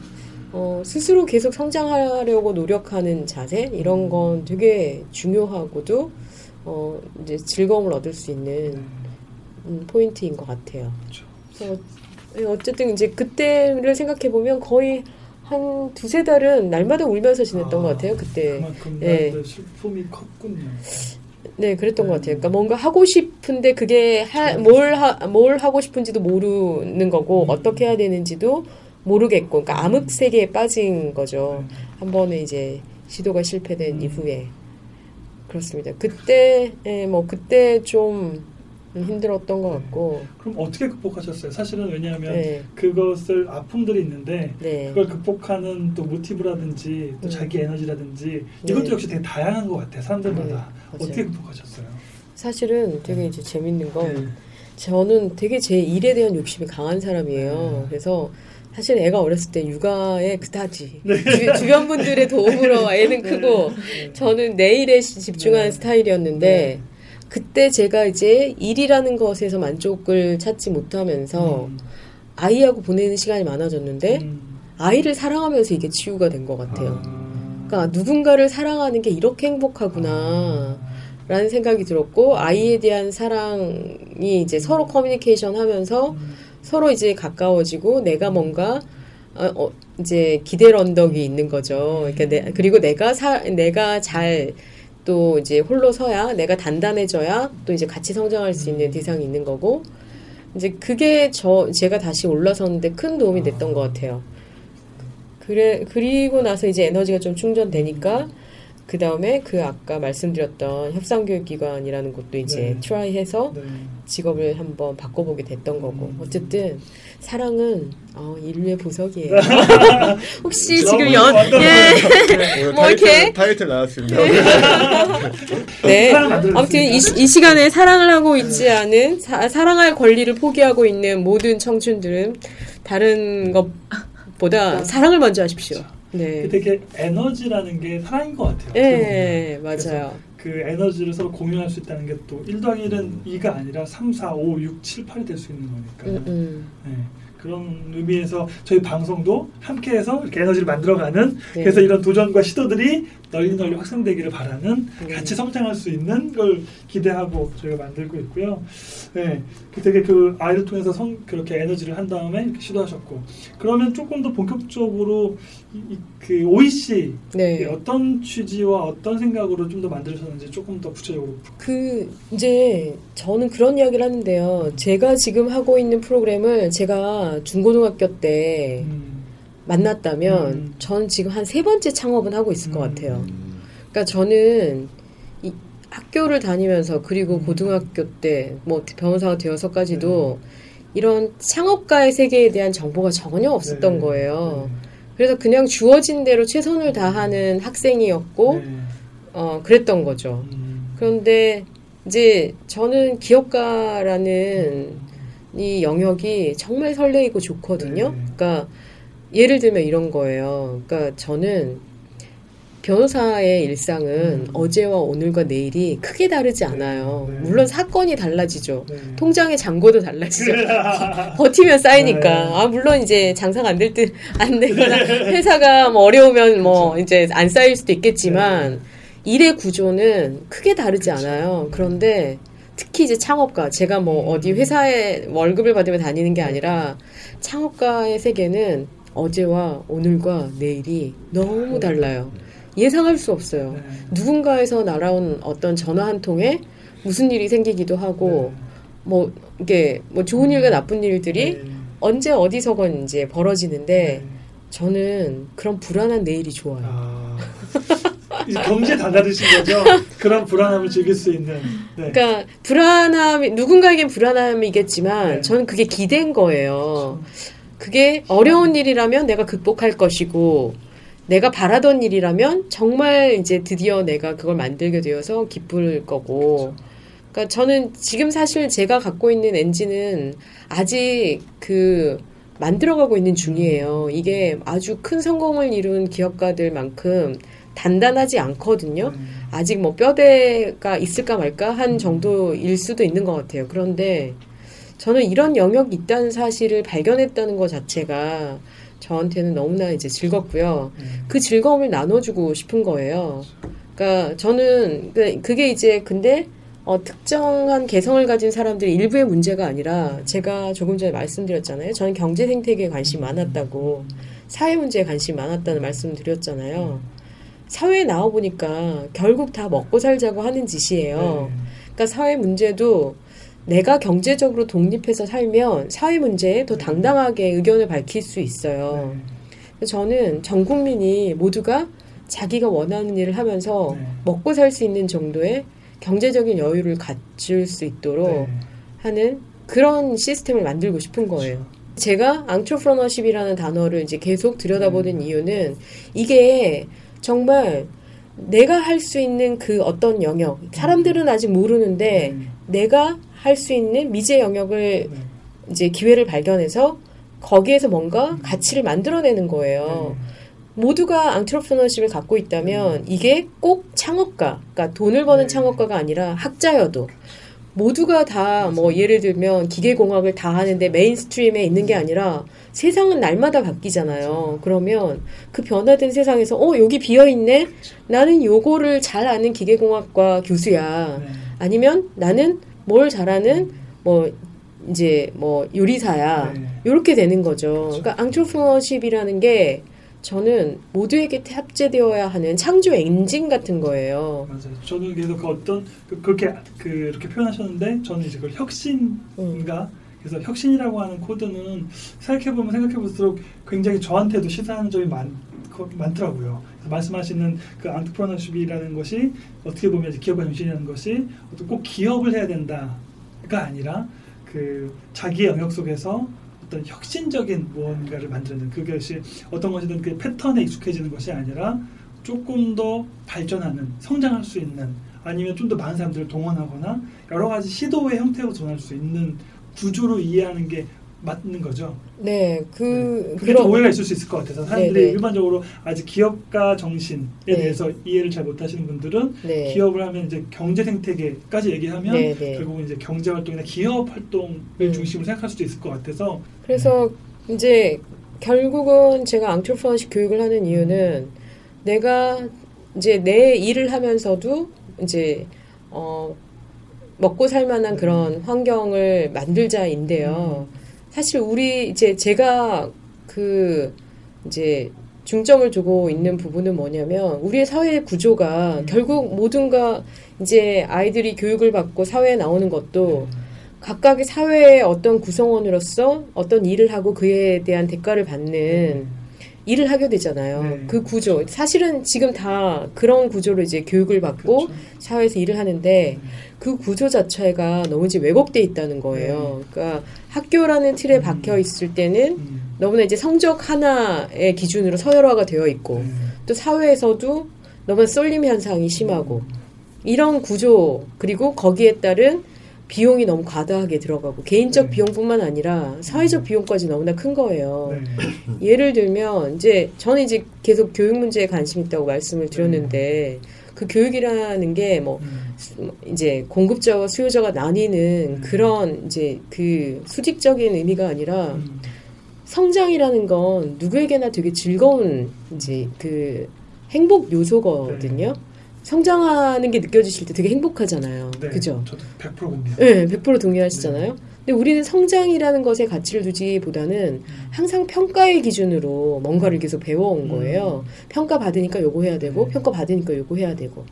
어, 스스로 계속 성장하려고 노력하는 자세 이런 건 되게 중요하고도 어, 이제 즐거움을 얻을 수 있는 네. 음, 포인트인 것 같아요. 그렇죠. 그래서 예, 어쨌든 이제 그때를 생각해 보면 거의 한 두세 달은 날마다 울면서 지냈던 아, 것 같아요. 그때. 그만큼 예. 슬픔이 컸군요. 네, 그랬던 것 음. 같아요. 그러니까 뭔가 하고 싶은데 그게 하, 뭘, 하, 뭘 하고 싶은지도 모르는 거고 음. 어떻게 해야 되는지도 모르겠고, 그러니까 암흑 세계에 빠진 거죠. 네. 한 번에 이제 시도가 실패된 음. 이후에 그렇습니다. 그때, 예, 뭐 그때 좀 힘들었던 것 같고, 그럼 어떻게 극복하셨어요? 사실은 왜냐하면 네, 그것을 아픔들이 있는데 네, 그걸 극복하는 또 모티브라든지 또 음. 자기 에너지라든지 네. 이것도 역시 되게 다양한 것 같아요. 사람들마다 네. 어떻게 극복하셨어요? 사실은 되게 이제 재밌는 건 네. 저는 되게 제 일에 대한 욕심이 강한 사람이에요. 네. 그래서 사실 애가 어렸을 때 육아에 그다지 네. 주, 변 분들의 도움으로 애는 크고 네. 저는 내 일에 시- 집중하는 네. 스타일이었는데 네. 그때 제가 이제 일이라는 것에서 만족을 찾지 못하면서 음. 아이하고 보내는 시간이 많아졌는데 음. 아이를 사랑하면서 이게 치유가 된 것 같아요. 아. 그러니까 누군가를 사랑하는 게 이렇게 행복하구나. 라는 생각이 들었고 아이에 대한 사랑이 이제 서로 커뮤니케이션 하면서 음. 서로 이제 가까워지고 내가 뭔가 어, 어, 이제 기댈 언덕이 있는 거죠. 그러니까 내, 그리고 내가 사, 내가 잘 또 이제 홀로 서야 내가 단단해져야 또 이제 같이 성장할 수 있는 대상이 있는 거고 이제 그게 저 제가 다시 올라서는데 큰 도움이 됐던 것 같아요. 그래 그리고 나서 이제 에너지가 좀 충전되니까 그 다음에 그 아까 말씀드렸던 협상교육기관이라는 곳도 이제 네. 트라이해서 네. 직업을 한번 바꿔보게 됐던 거고 음. 어쨌든 사랑은 어, 인류의 보석이에요. 네. 혹시 지금 연 예. 오늘 뭐 이렇게? 타이틀 나왔습니다. 네. 만들어냈습니다. 아무튼 이, 시- 이 시간에 사랑을 하고 있지 않은 사, 사랑할 권리를 포기하고 있는 모든 청춘들은 다른 것보다 사랑을 먼저 하십시오. 네. 되게 에너지라는 게 사랑인 것 같아요. 네, 맞아요. 그 에너지를 서로 공유할 수 있다는 게 또1 더하기 1은 2가 아니라 3, 4, 5, 6, 7, 8이 될 수 있는 거니까. 음, 음. 네, 그런 의미에서 저희 방송도 함께해서 이렇게 에너지를 만들어가는 네. 그래서 이런 도전과 시도들이 널리 널리 확산되기를 바라는 네. 같이 성장할 수 있는 걸 기대하고 저희가 만들고 있고요. 네, 그 되게 그 아이를 통해서 성, 그렇게 에너지를 한 다음에 시도하셨고 그러면 조금 더 본격적으로 이, 이- 그 OEC 네. 어떤 취지와 어떤 생각으로 좀 더 만들어졌는지 조금 더 구체적으로 그 이제 저는 그런 이야기를 하는데요. 제가 지금 하고 있는 프로그램을 제가 중고등학교 때 음, 만났다면 음. 저는 지금 한 세 번째 창업은 하고 있을 것 음. 같아요. 그러니까 저는 이 학교를 다니면서 그리고 음. 고등학교 때 뭐 변호사가 되어서까지도 네. 이런 창업가의 세계에 대한 정보가 전혀 없었던 네. 거예요. 그래서 그냥 주어진 대로 최선을 다하는 학생이었고 네. 어 그랬던 거죠. 음. 그런데 이제 저는 기업가라는 이 영역이 정말 설레이고 좋거든요. 네. 그러니까 예를 들면 이런 거예요. 그러니까 저는 변호사의 일상은 음. 어제와 오늘과 내일이 크게 다르지 네. 않아요. 네. 물론 사건이 달라지죠. 네. 통장의 잔고도 달라지죠. 버티면 쌓이니까. 네. 아, 물론 이제 장사가 안 될 듯, 안 되거나, 회사가 뭐 어려우면 뭐 그렇죠. 이제 안 쌓일 수도 있겠지만, 일의 구조는 크게 다르지 않아요. 그런데 특히 이제 창업가, 제가 뭐 음. 어디 회사에 월급을 받으며 다니는 게 아니라, 창업가의 세계는 어제와 오늘과 내일이 너무 달라요. 예상할 수 없어요. 네. 누군가에서 날아온 어떤 전화 한 통에 무슨 일이 생기기도 하고, 뭐 이게 뭐 좋은 일과 나쁜 일들이 네. 언제 어디서건 이제 벌어지는데 네. 저는 그런 불안한 내일이 좋아요. 아, 경제 다가드신 거죠? 그런 불안함을 즐길 수 있는. 네. 그러니까 불안함이 누군가에겐 불안함이겠지만 네. 저는 그게 기대인 거예요. 그 게 어려운 일이라면 내가 극복할 것이고 내가 바라던 일이라면 정말 이제 드디어 내가 그걸 만들게 되어서 기쁠 거고. 그러니까 저는 지금 사실 제가 갖고 있는 엔진은 아직 그 만들어가고 있는 중이에요. 이게 아주 큰 성공을 이룬 기업가들만큼 단단하지 않거든요. 음. 아직 뭐 뼈대가 있을까 말까 한 정도일 수도 있는 것 같아요. 그런데 저는 이런 영역이 있다는 사실을 발견했다는 것 자체가 저한테는 너무나 이제 즐겁고요. 그 즐거움을 나눠주고 싶은 거예요. 그러니까 저는 그- 그게 이제 근데 어, 특정한 개성을 가진 사람들이 일부의 문제가 아니라 제가 조금 전에 말씀드렸잖아요. 저는 경제 생태계에 관심이 많았다고 사회 문제에 관심이 많았다는 말씀 드렸잖아요. 사회에 나와 보니까 결국 다 먹고 살자고 하는 짓이에요. 그러니까 사회 문제도 내가 경제적으로 독립해서 살면 사회 문제에 더 당당하게 의견을 밝힐 수 있어요. 그래서 저는 전 국민이 모두가 자기가 원하는 일을 하면서 네. 먹고 살 수 있는 정도의 경제적인 여유를 갖출 수 있도록 네. 하는 그런 시스템을 만들고 싶은 거예요. 제가 앙트로프러너십이라는 단어를 이제 계속 들여다보는 이유는 이게 정말 내가 할 수 있는 그 어떤 영역, 사람들은 아직 모르는데 네. 내가 할 수 있는 미제 영역을 네. 이제 기회를 발견해서 거기에서 뭔가 가치를 만들어내는 거예요. 모두가 앙트로프너십을 갖고 있다면 이게 꼭 창업가, 그러니까 돈을 버는 네. 창업가가 아니라 학자여도 모두가 다 뭐 예를 들면 기계공학을 다 하는데 mainstream에 있는 게 아니라 세상은 날마다 바뀌잖아요. 그러면 그 변화된 세상에서 어 여기 비어 있네. 나는 요거를 잘 아는 기계공학과 교수야. 네. 아니면 나는 뭘 잘하는 뭐 이제 뭐 요리사야. 네. 이렇게 되는 거죠. 그러니까 entrepreneurship이라는 게 저는 모두에게 탑재되어야 하는 창조 엔진 같은 거예요. 맞아요. 저는 계속 그 어떤 그, 그렇게 그 이렇게 표현하셨는데 저는 이제 그걸 혁신인가 그래서 혁신이라고 하는 코드는 생각해 보면 생각해 볼수록 굉장히 저한테도 시사하는 점이 많 많더라고요. 말씀하시는 그 앙트프러너십이라는 것이 어떻게 보면 기업과 정신이라는 것이 어떤 꼭 기업을 해야 된다가 아니라 그 자기 영역 속에서 어떤 혁신적인 무언가를 만드는 그것이 어떤 것이든 그 패턴에 익숙해지는 것이 아니라 조금 더 발전하는 성장할 수 있는 아니면 좀 더 많은 사람들을 동원하거나 여러 가지 시도의 형태로 전할 수 있는 구조로 이해하는 게 맞는 거죠. 네, 그 그게 좀 오해가 있을 수 있을 것 같아서 사람들이 네, 네. 일반적으로 아직 기업가 정신에 네. 대해서 이해를 잘 못하시는 분들은 네. 기업을 하면 이제 경제 생태계까지 얘기하면 네, 네. 결국은 이제 경제 활동이나 기업 활동을 음. 중심으로 생각할 수도 있을 것 같아서 그래서 이제 결국은 제가 앙트로프너십 교육을 하는 이유는 내가 이제 내 일을 하면서도 이제 어 먹고 살 만한 그런 환경을 만들자인데요. 사실 우리 이제 제가 그 이제 중점을 두고 있는 부분은 뭐냐면 우리의 사회 구조가 결국 모든가 이제 아이들이 교육을 받고 사회에 나오는 것도 각각의 사회의 어떤 구성원으로서 어떤 일을 하고 그에 대한 대가를 받는 일을 하게 되잖아요. 네. 그 구조. 사실은 지금 다 그런 구조로 이제 교육을 받고 그렇죠. 사회에서 일을 하는데 그 구조 자체가 너무 이제 왜곡돼 있다는 거예요. 네. 그러니까 학교라는 틀에 박혀 있을 때는 음. 너무나 이제 성적 하나의 기준으로 서열화가 되어 있고 네. 또 사회에서도 너무 쏠림 현상이 심하고 이런 구조 그리고 거기에 따른 비용이 너무 과다하게 들어가고 개인적 네. 비용뿐만 아니라 사회적 비용까지 너무나 큰 거예요. 네. 예를 들면 이제 저는 이제 계속 교육 문제에 관심 있다고 말씀을 드렸는데 그 교육이라는 게뭐 음. 이제 공급자와 수요자가 나뉘는 음. 그런 이제 그 수직적인 의미가 아니라 음. 성장이라는 건 누구에게나 되게 즐거운 이제 그 행복 요소거든요. 성장하는 게 느껴지실 때 되게 행복하잖아요. 네. 그죠? 저도 100% 공감. 네, 100% 동의하시잖아요. 근데 우리는 성장이라는 것에 가치를 두기보다는 항상 평가의 기준으로 뭔가를 계속 배워온 거예요. 평가 받으니까 요거 해야 되고, 네. 평가 받으니까 요거 해야 되고.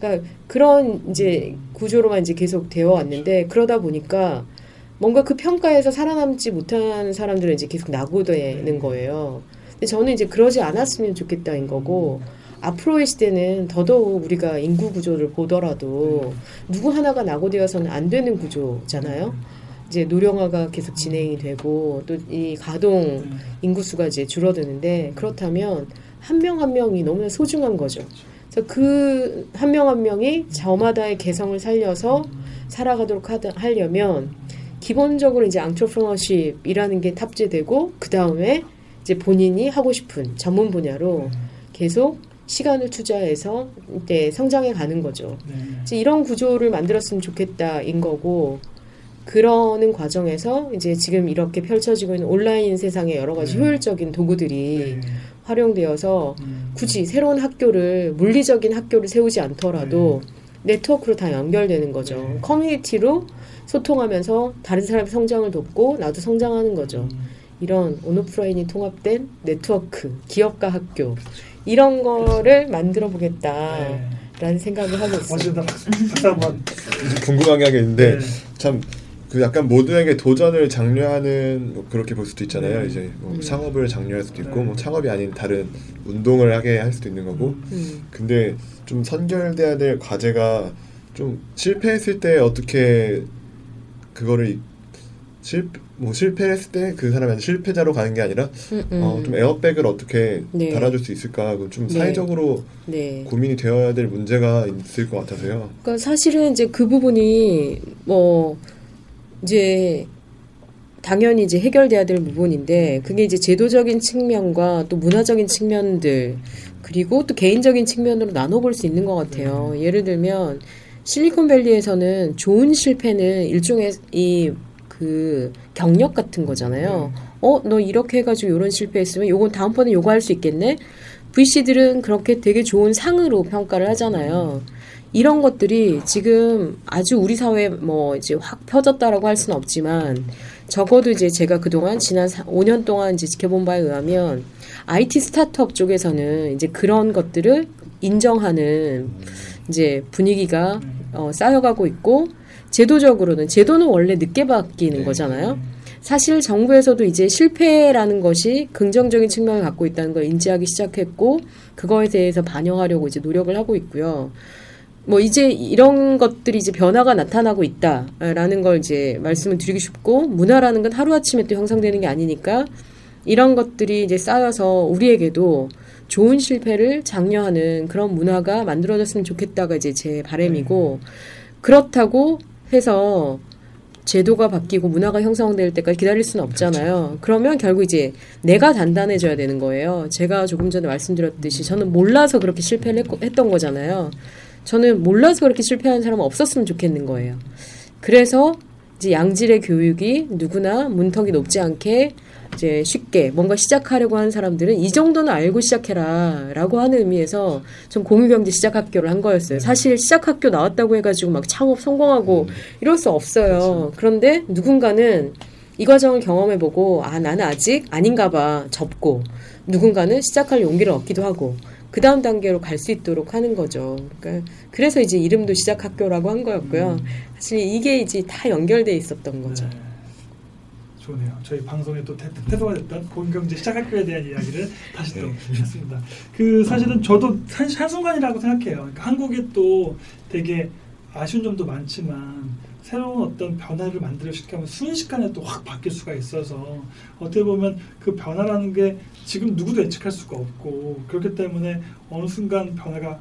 그러니까 그런 이제 구조로만 이제 계속 되어 왔는데 그러다 보니까 뭔가 그 평가에서 살아남지 못한 사람들은 이제 계속 낙오되는 거예요. 근데 저는 이제 그러지 않았으면 좋겠다인 거고 앞으로의 시대는 더더욱 우리가 인구 구조를 보더라도 누구 하나가 낙오되어서는 안 되는 구조잖아요. 이제 노령화가 계속 진행이 되고 또 이 가동 인구수가 이제 줄어드는데 그렇다면 한 명한 명이 너무나 소중한 거죠. 그래서 그 한명한 명이 저마다의 개성을 살려서 살아가도록 하다, 하려면 기본적으로 이제 앙트로프너십이라는 게 탑재되고 그 다음에 이제 본인이 하고 싶은 전문 분야로 계속 시간을 투자해서 이제 성장해 가는 거죠. 네. 이제 이런 구조를 만들었으면 좋겠다인 거고 그러는 과정에서 이제 지금 이렇게 펼쳐지고 있는 온라인 세상의 여러 가지 네. 효율적인 도구들이 네. 활용되어서 음. 굳이 새로운 학교를 물리적인 학교를 세우지 않더라도 네트워크로 다 연결되는 거죠. 네. 커뮤니티로 소통하면서 다른 사람의 성장을 돕고 나도 성장하는 거죠. 음. 이런 온오프라인이 통합된 네트워크, 기업과 학교 이런 거를 만들어 보겠다라는 네. 생각을 하고 한번. 궁금한 게 있는데 네. 참그 약간 모두에게 도전을 장려하는 뭐 그렇게 볼 수도 있잖아요. 네. 이제 뭐 음. 창업을 장려할 수도 있고 네. 뭐 창업이 아닌 다른 운동을 하게 할 수도 있는 거고. 음. 근데 좀 선결돼야 될 과제가 좀 실패했을 때 어떻게 그거를 이- 실, 뭐 실패했을 때 그 사람이 실패자로 가는 게 아니라 음, 음. 어, 좀 에어백을 어떻게 네. 달아줄 수 있을까 그좀 네. 사회적으로 네. 고민이 되어야 될 문제가 있을 것 같아서요. 그러니까 사실은 이제 그 부분이 뭐 이제 당연히 이제 해결돼야 될 부분인데 그게 이제 제도적인 측면과 또 문화적인 측면들 그리고 또 개인적인 측면으로 나눠볼 수 있는 것 같아요. 예를 들면 실리콘밸리에서는 좋은 실패는 일종의 이 그 경력 같은 거잖아요. 어, 너 이렇게 해가지고 이런 실패했으면 요건 다음번에 요거 할 수 있겠네? VC들은 그렇게 되게 좋은 상으로 평가를 하잖아요. 이런 것들이 지금 아주 우리 사회에 뭐 이제 확 펴졌다라고 할 수는 없지만 적어도 이제 제가 그동안 지난 5년 동안 이제 지켜본 바에 의하면 IT 스타트업 쪽에서는 이제 그런 것들을 인정하는 이제 분위기가 어, 쌓여가고 있고 제도적으로는 제도는 원래 늦게 바뀌는 네. 거잖아요. 사실 정부에서도 이제 실패라는 것이 긍정적인 측면을 갖고 있다는 걸 인지하기 시작했고 그거에 대해서 반영하려고 이제 노력을 하고 있고요. 뭐 이제 이런 것들이 이제 변화가 나타나고 있다라는 걸 이제 말씀을 드리고 싶고 문화라는 건 하루아침에 또 형성되는 게 아니니까 이런 것들이 이제 쌓여서 우리에게도 좋은 실패를 장려하는 그런 문화가 만들어졌으면 좋겠다가 이제 제 바람이고 그렇다고 해서 제도가 바뀌고 문화가 형성될 때까지 기다릴 수는 없잖아요. 그러면 결국 이제 내가 단단해져야 되는 거예요. 제가 조금 전에 말씀드렸듯이 저는 몰라서 그렇게 실패를 했- 했던 거잖아요. 저는 몰라서 그렇게 실패하는 사람은 없었으면 좋겠는 거예요. 그래서 이제 양질의 교육이 누구나 문턱이 높지 않게 이제 쉽게 뭔가 시작하려고 하는 사람들은 이 정도는 알고 시작해라 라고 하는 의미에서 좀 공유경제 시작학교를 한 거였어요. 사실 시작학교 나왔다고 해가지고 막 창업 성공하고 이럴 수 없어요. 그런데 누군가는 이 과정을 경험해보고 아 나는 아직 아닌가 봐 접고 누군가는 시작할 용기를 얻기도 하고 그 다음 단계로 갈 수 있도록 하는 거죠. 그러니까 그래서 이제 이름도 시작 학교라고 한 거였고요. 사실 이게 이제 다 연결돼 있었던 거죠. 네. 좋네요. 저희 방송에 또 태- 태도가 됐던 공경제 시작학교에 대한 이야기를 다시 또 했습니다. 그 사실은 저도 한, 한순간이라고 생각해요. 그러니까 한국에 또 되게 아쉬운 점도 많지만 새로운 어떤 변화를 만들어시키면 순식간에 또 확 바뀔 수가 있어서 어떻게 보면 그 변화라는 게 지금 누구도 예측할 수가 없고 그렇기 때문에 어느 순간 변화가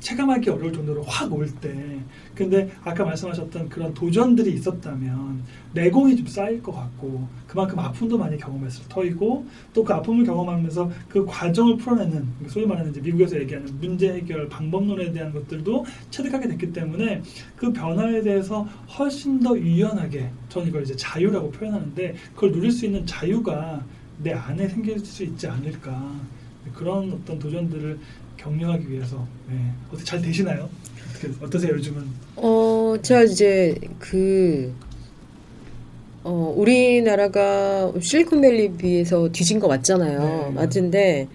체감하기 어려울 정도로 확 올 때. 근데 아까 말씀하셨던 그런 도전들이 있었다면 내공이 좀 쌓일 것 같고 그만큼 아픔도 많이 경험했을 터이고 또 그 아픔을 경험하면서 그 과정을 풀어내는 소위 말하는 이제 미국에서 얘기하는 문제 해결 방법론에 대한 것들도 체득하게 됐기 때문에 그 변화에 대해서 훨씬 더 유연하게 저는 이걸 이제 자유라고 표현하는데 그걸 누릴 수 있는 자유가 내 안에 생길 수 있지 않을까. 그런 어떤 도전들을 격려하기 위해서 네. 어떻게 잘 되시나요? 어떻게 어떠세요 요즘은? 어, 제가 이제 그, 어, 우리나라가 실리콘밸리 비해서 뒤진 거 맞잖아요. 네. 맞은데,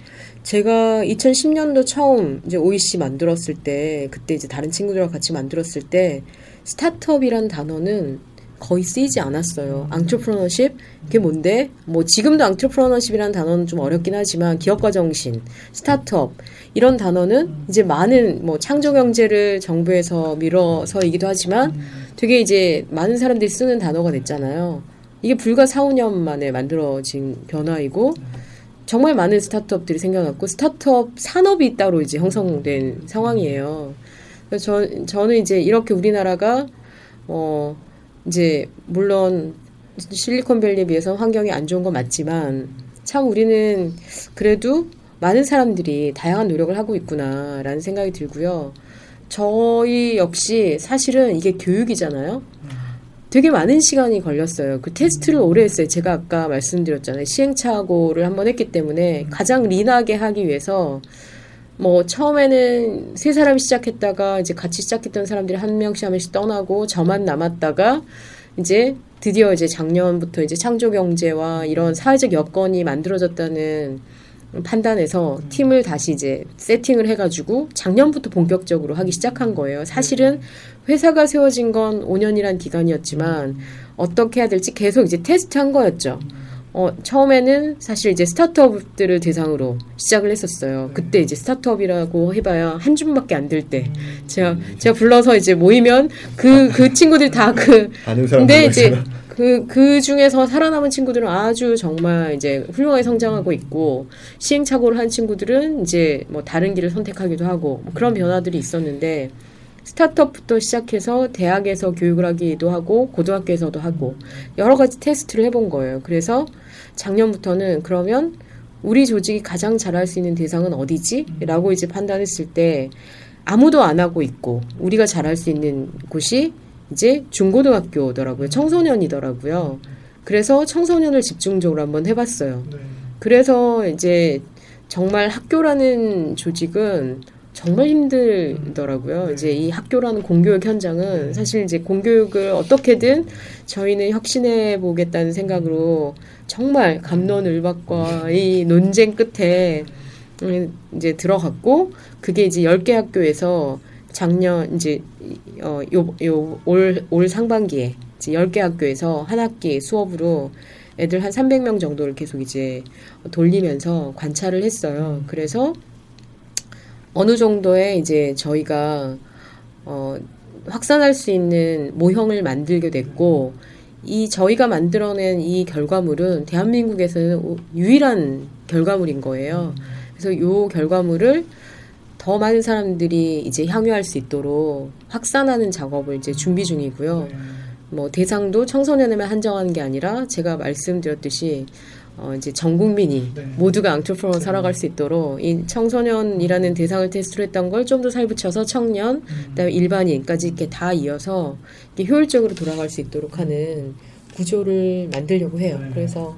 제가 2010년도 처음 이제 OEC 만들었을 때, 그때 이제 다른 친구들과 같이 만들었을 때, 스타트업이라는 단어는 거의 쓰이지 않았어요. 앙트로프너십 그게 뭔데? 뭐 지금도 앙트로프너십이라는 단어는 좀 어렵긴 하지만 기업가 정신, 스타트업 이런 단어는 이제 많은 뭐 창조 경제를 정부에서 밀어서이기도 하지만 되게 이제 많은 사람들이 쓰는 단어가 됐잖아요. 이게 불과 4, 5년 만에 만들어진 변화이고 정말 많은 스타트업들이 생겨났고 스타트업 산업이 따로 이제 형성된 상황이에요. 그래서 저, 저는 이제 이렇게 우리나라가 어 이제 물론 실리콘밸리에 비해서 환경이 안 좋은 건 맞지만 참 우리는 그래도 많은 사람들이 다양한 노력을 하고 있구나라는 생각이 들고요. 저희 역시 사실은 이게 교육이잖아요. 되게 많은 시간이 걸렸어요. 그 테스트를 오래 했어요. 제가 아까 말씀드렸잖아요. 시행착오를 한번 했기 때문에 가장 린하게 하기 위해서 뭐 처음에는 세 사람이 시작했다가 이제 같이 시작했던 사람들이 한 명씩 한 명씩 떠나고 저만 남았다가 이제 드디어 이제 작년부터 이제 창조 경제와 이런 사회적 여건이 만들어졌다는 판단해서 팀을 다시 이제 세팅을 해가지고 작년부터 본격적으로 하기 시작한 거예요. 사실은 회사가 세워진 건 5년이란 기간이었지만 어떻게 해야 될지 계속 이제 테스트 한 거였죠. 어, 처음에는 사실 이제 스타트업들을 대상으로 시작을 했었어요. 그때 이제 스타트업이라고 해봐야 한 줌밖에 안 될 때. 제가, 제가 불러서 이제 모이면 그, 그 친구들 다 그, 근데 이제 그, 그 중에서 살아남은 친구들은 아주 정말 이제 훌륭하게 성장하고 있고, 시행착오를 한 친구들은 이제 뭐 다른 길을 선택하기도 하고, 뭐 그런 변화들이 있었는데, 스타트업부터 시작해서 대학에서 교육을 하기도 하고, 고등학교에서도 하고, 여러 가지 테스트를 해본 거예요. 그래서 작년부터는 그러면 우리 조직이 가장 잘할 수 있는 대상은 어디지? 라고 이제 판단했을 때, 아무도 안 하고 있고, 우리가 잘할 수 있는 곳이 이제 중고등학교더라고요. 청소년이더라고요. 그래서 청소년을 집중적으로 한번 해봤어요. 네. 그래서 이제 정말 학교라는 조직은 정말 힘들더라고요. 이제 이 학교라는 공교육 현장은 사실 이제 공교육을 어떻게든 저희는 혁신해 보겠다는 생각으로 정말 감론을박과 이 논쟁 끝에 음, 이제 들어갔고 그게 이제 10개 학교에서 작년 이제 어 요 요 올 올 상반기에 이제 10개 학교에서 한 학기 수업으로 애들 한 300명 정도를 계속 이제 돌리면서 관찰을 했어요. 그래서 어느 정도의 이제 저희가 어 확산할 수 있는 모형을 만들게 됐고 이 저희가 만들어낸 이 결과물은 대한민국에서는 오- 유일한 결과물인 거예요. 그래서 요 결과물을 더 많은 사람들이 이제 향유할 수 있도록 확산하는 작업을 이제 준비 중이고요. 네. 뭐 대상도 청소년에만 한정하는 게 아니라 제가 말씀드렸듯이 어 이제 전 국민이 네. 모두가 앙트로프로 살아갈 수 있도록 이 청소년이라는 대상을 테스트를 했던 걸 좀 더 살붙여서 청년, 그다음에 일반인까지 이렇게 다 이어서 이게 효율적으로 돌아갈 수 있도록 하는 구조를 만들려고 해요. 네. 그래서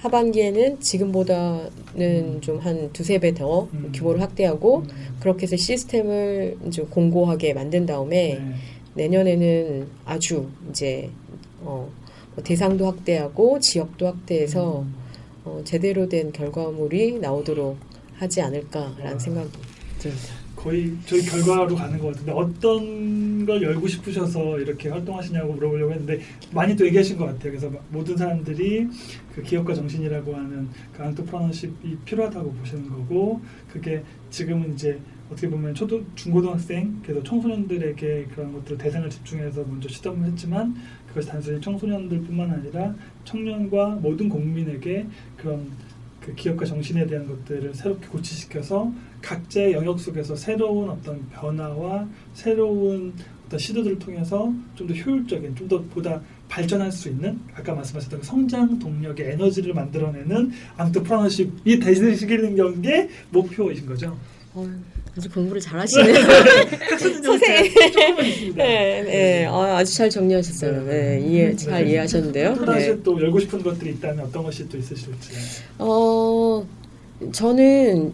하반기에는 지금보다는 좀한 두세 배더 음. 규모를 확대하고 음. 그렇게 해서 시스템을 이제 공고하게 만든 다음에 네. 내년에는 아주 이제 어, 뭐 대상도 확대하고 지역도 확대해서 음. 어, 제대로 된 결과물이 나오도록 하지 않을까라는 아. 생각이 듭니다. 거의 저희 결과로 가는 것 같은데 어떤 걸 열고 싶으셔서 이렇게 활동하시냐고 물어보려고 했는데 많이 또 얘기하신 것 같아요. 그래서 모든 사람들이 그 기업가 정신이라고 하는 그 앙트프러너십이 필요하다고 보시는 거고 그게 지금은 이제 어떻게 보면 초등 중고등학생 그래서 청소년들에게 그런 것들을 대상을 집중해서 먼저 시도를 했지만 그것이 단순히 청소년들뿐만 아니라 청년과 모든 국민에게 그런 그 기업가 정신에 대한 것들을 새롭게 고치시켜서 각자의 영역 속에서 새로운 어떤 변화와 새로운 어떤 시도들을 통해서 좀 더 효율적인, 좀 더 보다 발전할 수 있는 아까 말씀하셨던 그 성장 동력의 에너지를 만들어내는 앙트프러너십이 되시기는 게 목표이신 거죠. 어, 아주 공부를 잘하시네요. 선생님 있습니다. 네, 네, 아, 아주 잘 정리하셨어요. 네, 이해 잘 네. 이해하셨는데요. 또 네. 다시 또 열고 싶은 것들이 있다면 어떤 것이 또 있으실지. 어, 저는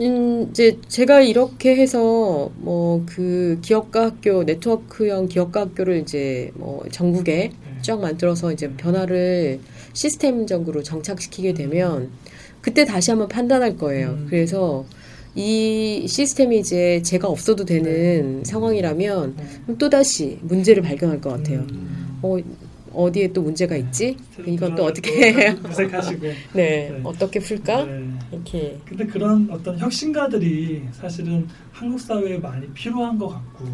음, 이제 제가 이렇게 해서 뭐 그 기업가 학교 네트워크형 기업가 학교를 이제 뭐 전국에 네. 쫙 만들어서 이제 변화를 시스템적으로 정착시키게 되면 그때 다시 한번 판단할 거예요. 음. 그래서 이 시스템이 이제 제가 없어도 되는 상황이라면 네. 또 다시 문제를 발견할 것 같아요. 음. 어, 어디에 또 문제가 있지? 새로운 이건 또 어떻게? 모색하시고. 네, 네. 어떻게 풀까? 네. 이렇게 근데 그런 어떤 혁신가들이 사실은 한국 사회에 많이 필요한 것 같고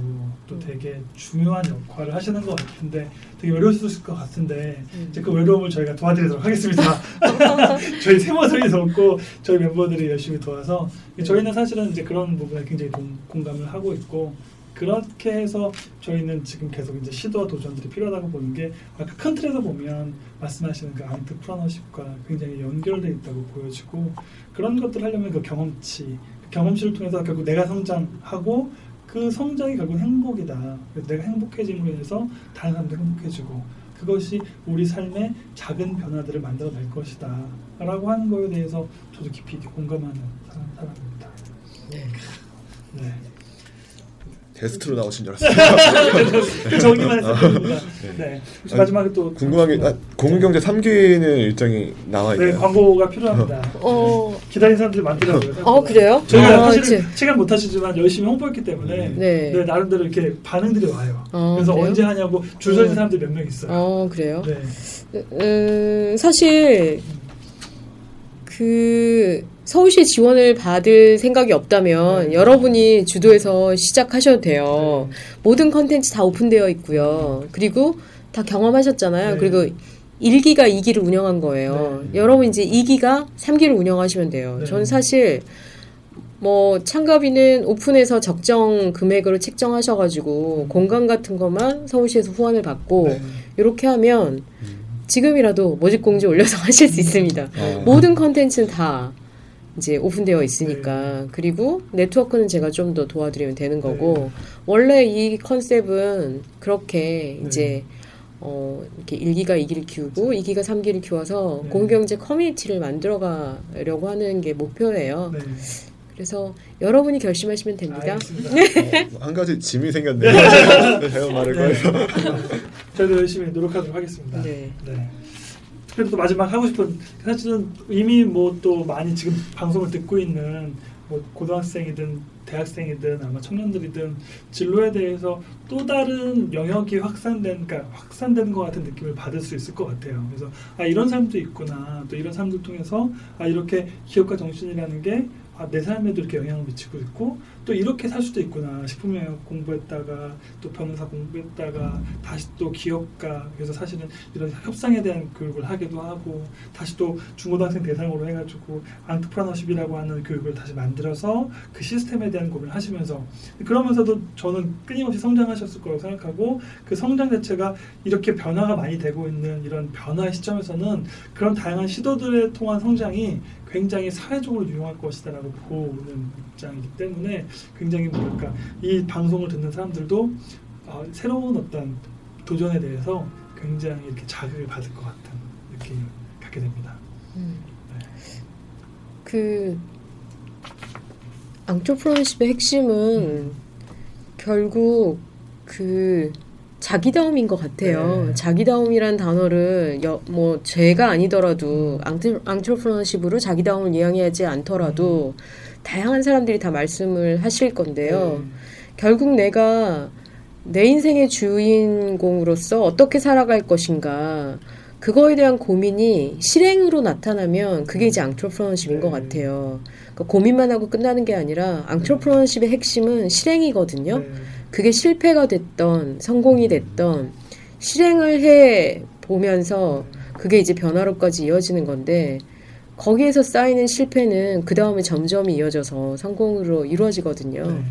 또 되게 중요한 역할을 하시는 것 같은데 되게 외로우실 것 같은데 음. 이제 그 외로움을 저희가 도와드리도록 하겠습니다. 저희 세모들이 돕고 저희 멤버들이 열심히 도와서 저희는 사실은 이제 그런 부분에 굉장히 동- 공감을 하고 있고 그렇게 해서 저희는 지금 계속 이제 시도와 도전들이 필요하다고 보는 게 아까 큰 틀에서 보면 말씀하시는 그 안트프라너십과 굉장히 연결돼 있다고 보여지고 그런 것들 을 하려면 그 경험치 그 경험치를 통해서 결국 내가 성장하고 그 성장이 결국 행복이다. 내가 행복해짐으로 인해서 다른 사람도 행복해지고 그것이 우리 삶의 작은 변화들을 만들어낼 것이다. 라고 하는 거에 대해서 저도 깊이 공감하는 사람, 사람입니다. 네. 네. 게스트로 나오신 줄 알았어요. 그 정리만 했습니다. 네. 혹시 아니, 마지막에 또 궁금한 게 아, 공공경제 3기는 일정이 나와 네, 있나요? 광고가 필요합니다. 어, 기다리는 사람들이 많더라고요. 어 그래요? 저희가 아, 사실 제- 시간 못 하시지만 열심히 홍보했기 때문에 네. 네, 나름대로 이렇게 반응들이 와요. 어, 그래서 그래요? 언제 하냐고 줄서 있는 음. 사람들이 몇 명 있어요. 어 그래요? 네. 음, 사실 그 서울시에 지원을 받을 생각이 없다면 네. 여러분이 주도해서 시작하셔도 돼요. 네. 모든 컨텐츠 다 오픈되어 있고요. 그리고 다 경험하셨잖아요. 네. 그리고 1기가 2기를 운영한 거예요. 네. 여러분 이제 2기가 3기를 운영하시면 돼요. 네. 저는 사실 뭐 참가비는 오픈해서 적정 금액으로 책정하셔가지고 공간 같은 것만 서울시에서 후원을 받고 네. 이렇게 하면 지금이라도 모집 공지 올려서 하실 수 있습니다. 어. 모든 컨텐츠는 다 이제 오픈되어 있으니까 그리고 네트워크는 제가 좀 더 도와드리면 되는 거고 원래 이 컨셉은 그렇게 네. 이제 어 이렇게 1기가 2기를 키우고 2기가 3기를 키워서 네. 공경제 커뮤니티를 만들어 가려고 하는 게 목표예요. 네. 그래서 여러분이 결심하시면 됩니다. 알겠습니다. 어, 한 가지 짐이 생겼네요. 제가 말을 네. 꺼내서. 저희도 열심히 노력하도록 하겠습니다. 네. 네. 그래도 또 마지막 하고 싶은 사실은 이미 뭐 또 많이 지금 방송을 듣고 있는 뭐 고등학생이든 대학생이든 아마 청년들이든 진로에 대해서 또 다른 영역이 확산된 그러니까 확산되는 것 같은 느낌을 받을 수 있을 것 같아요. 그래서 아 이런 사람도 있구나. 또 이런 사람들 통해서 아 이렇게 기업가 정신이라는 게 아, 내 삶에도 이렇게 영향을 미치고 있고 또 이렇게 살 수도 있구나 식품영역 공부했다가 또 변호사 공부했다가 다시 또 기업가 그래서 사실은 이런 협상에 대한 교육을 하기도 하고 다시 또 중고등학생 대상으로 해가지고 안트프라너십이라고 하는 교육을 다시 만들어서 그 시스템에 대한 고민을 하시면서 그러면서도 저는 끊임없이 성장하셨을 거라고 생각하고 그 성장 자체가 이렇게 변화가 많이 되고 있는 이런 변화의 시점에서는 그런 다양한 시도들에 통한 성장이 굉장히 사회적으로 유용할 것이다라고 보는 입장이기 때문에 굉장히 뭐랄까 이 방송을 듣는 사람들도 어, 새로운 어떤 도전에 대해서 굉장히 이렇게 자극을 받을 것 같은 느낌을 갖게 됩니다. 음. 그 앙트로프로십의 핵심은 결국 그 자기다움인 것 같아요. 네. 자기다움이란 단어를 여, 뭐 제가 아니더라도 앙트, 앙트로프로십으로 자기다움을 이야기하지 않더라도 다양한 사람들이 다 말씀을 하실 건데요. 네. 결국 내가 내 인생의 주인공으로서 어떻게 살아갈 것인가 그거에 대한 고민이 실행으로 나타나면 그게 이제 앙트로프러너십인 것 네. 같아요. 그러니까 고민만 하고 끝나는 게 아니라 앙트로프러너십의 핵심은 실행이거든요. 네. 그게 실패가 됐던 성공이 됐던 실행을 해 보면서 그게 이제 변화로까지 이어지는 건데 거기에서 쌓이는 실패는 그 다음에 점점 이어져서 성공으로 이루어지거든요. 네.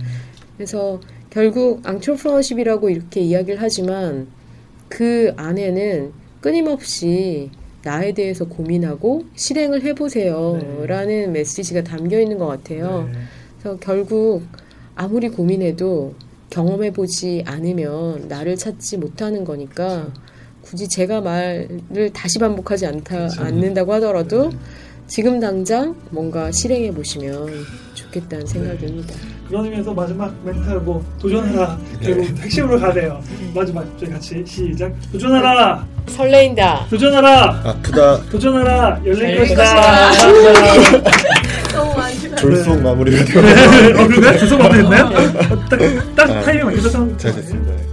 그래서 결국 앙트로프러너십이라고 이렇게 이야기를 하지만 그 안에는 끊임없이 나에 대해서 고민하고 실행을 해보세요 네. 라는 메시지가 담겨 있는 것 같아요. 네. 그래서 결국 아무리 고민해도 경험해보지 않으면 나를 찾지 못하는 거니까 굳이 제가 말을 다시 반복하지 않다, 그렇죠. 않는다고 하더라도 지금 당장 뭔가 실행해 보시면 좋겠다는 생각입니다. 그런 의미에서 마지막 멘트하고 도전하라 결국 핵심으로 가네요. 마지막 저희 같이 시작. 도전하라, 설레인다. 도전하라, 아프다. 도전하라. 열릴 것이다. 너무 많이 졸속 마무리가 되고. 어, 그런가요? 죄송 마무리했나요? 딱, 딱 아, 타이밍 맞춰서 잘 됐습니다.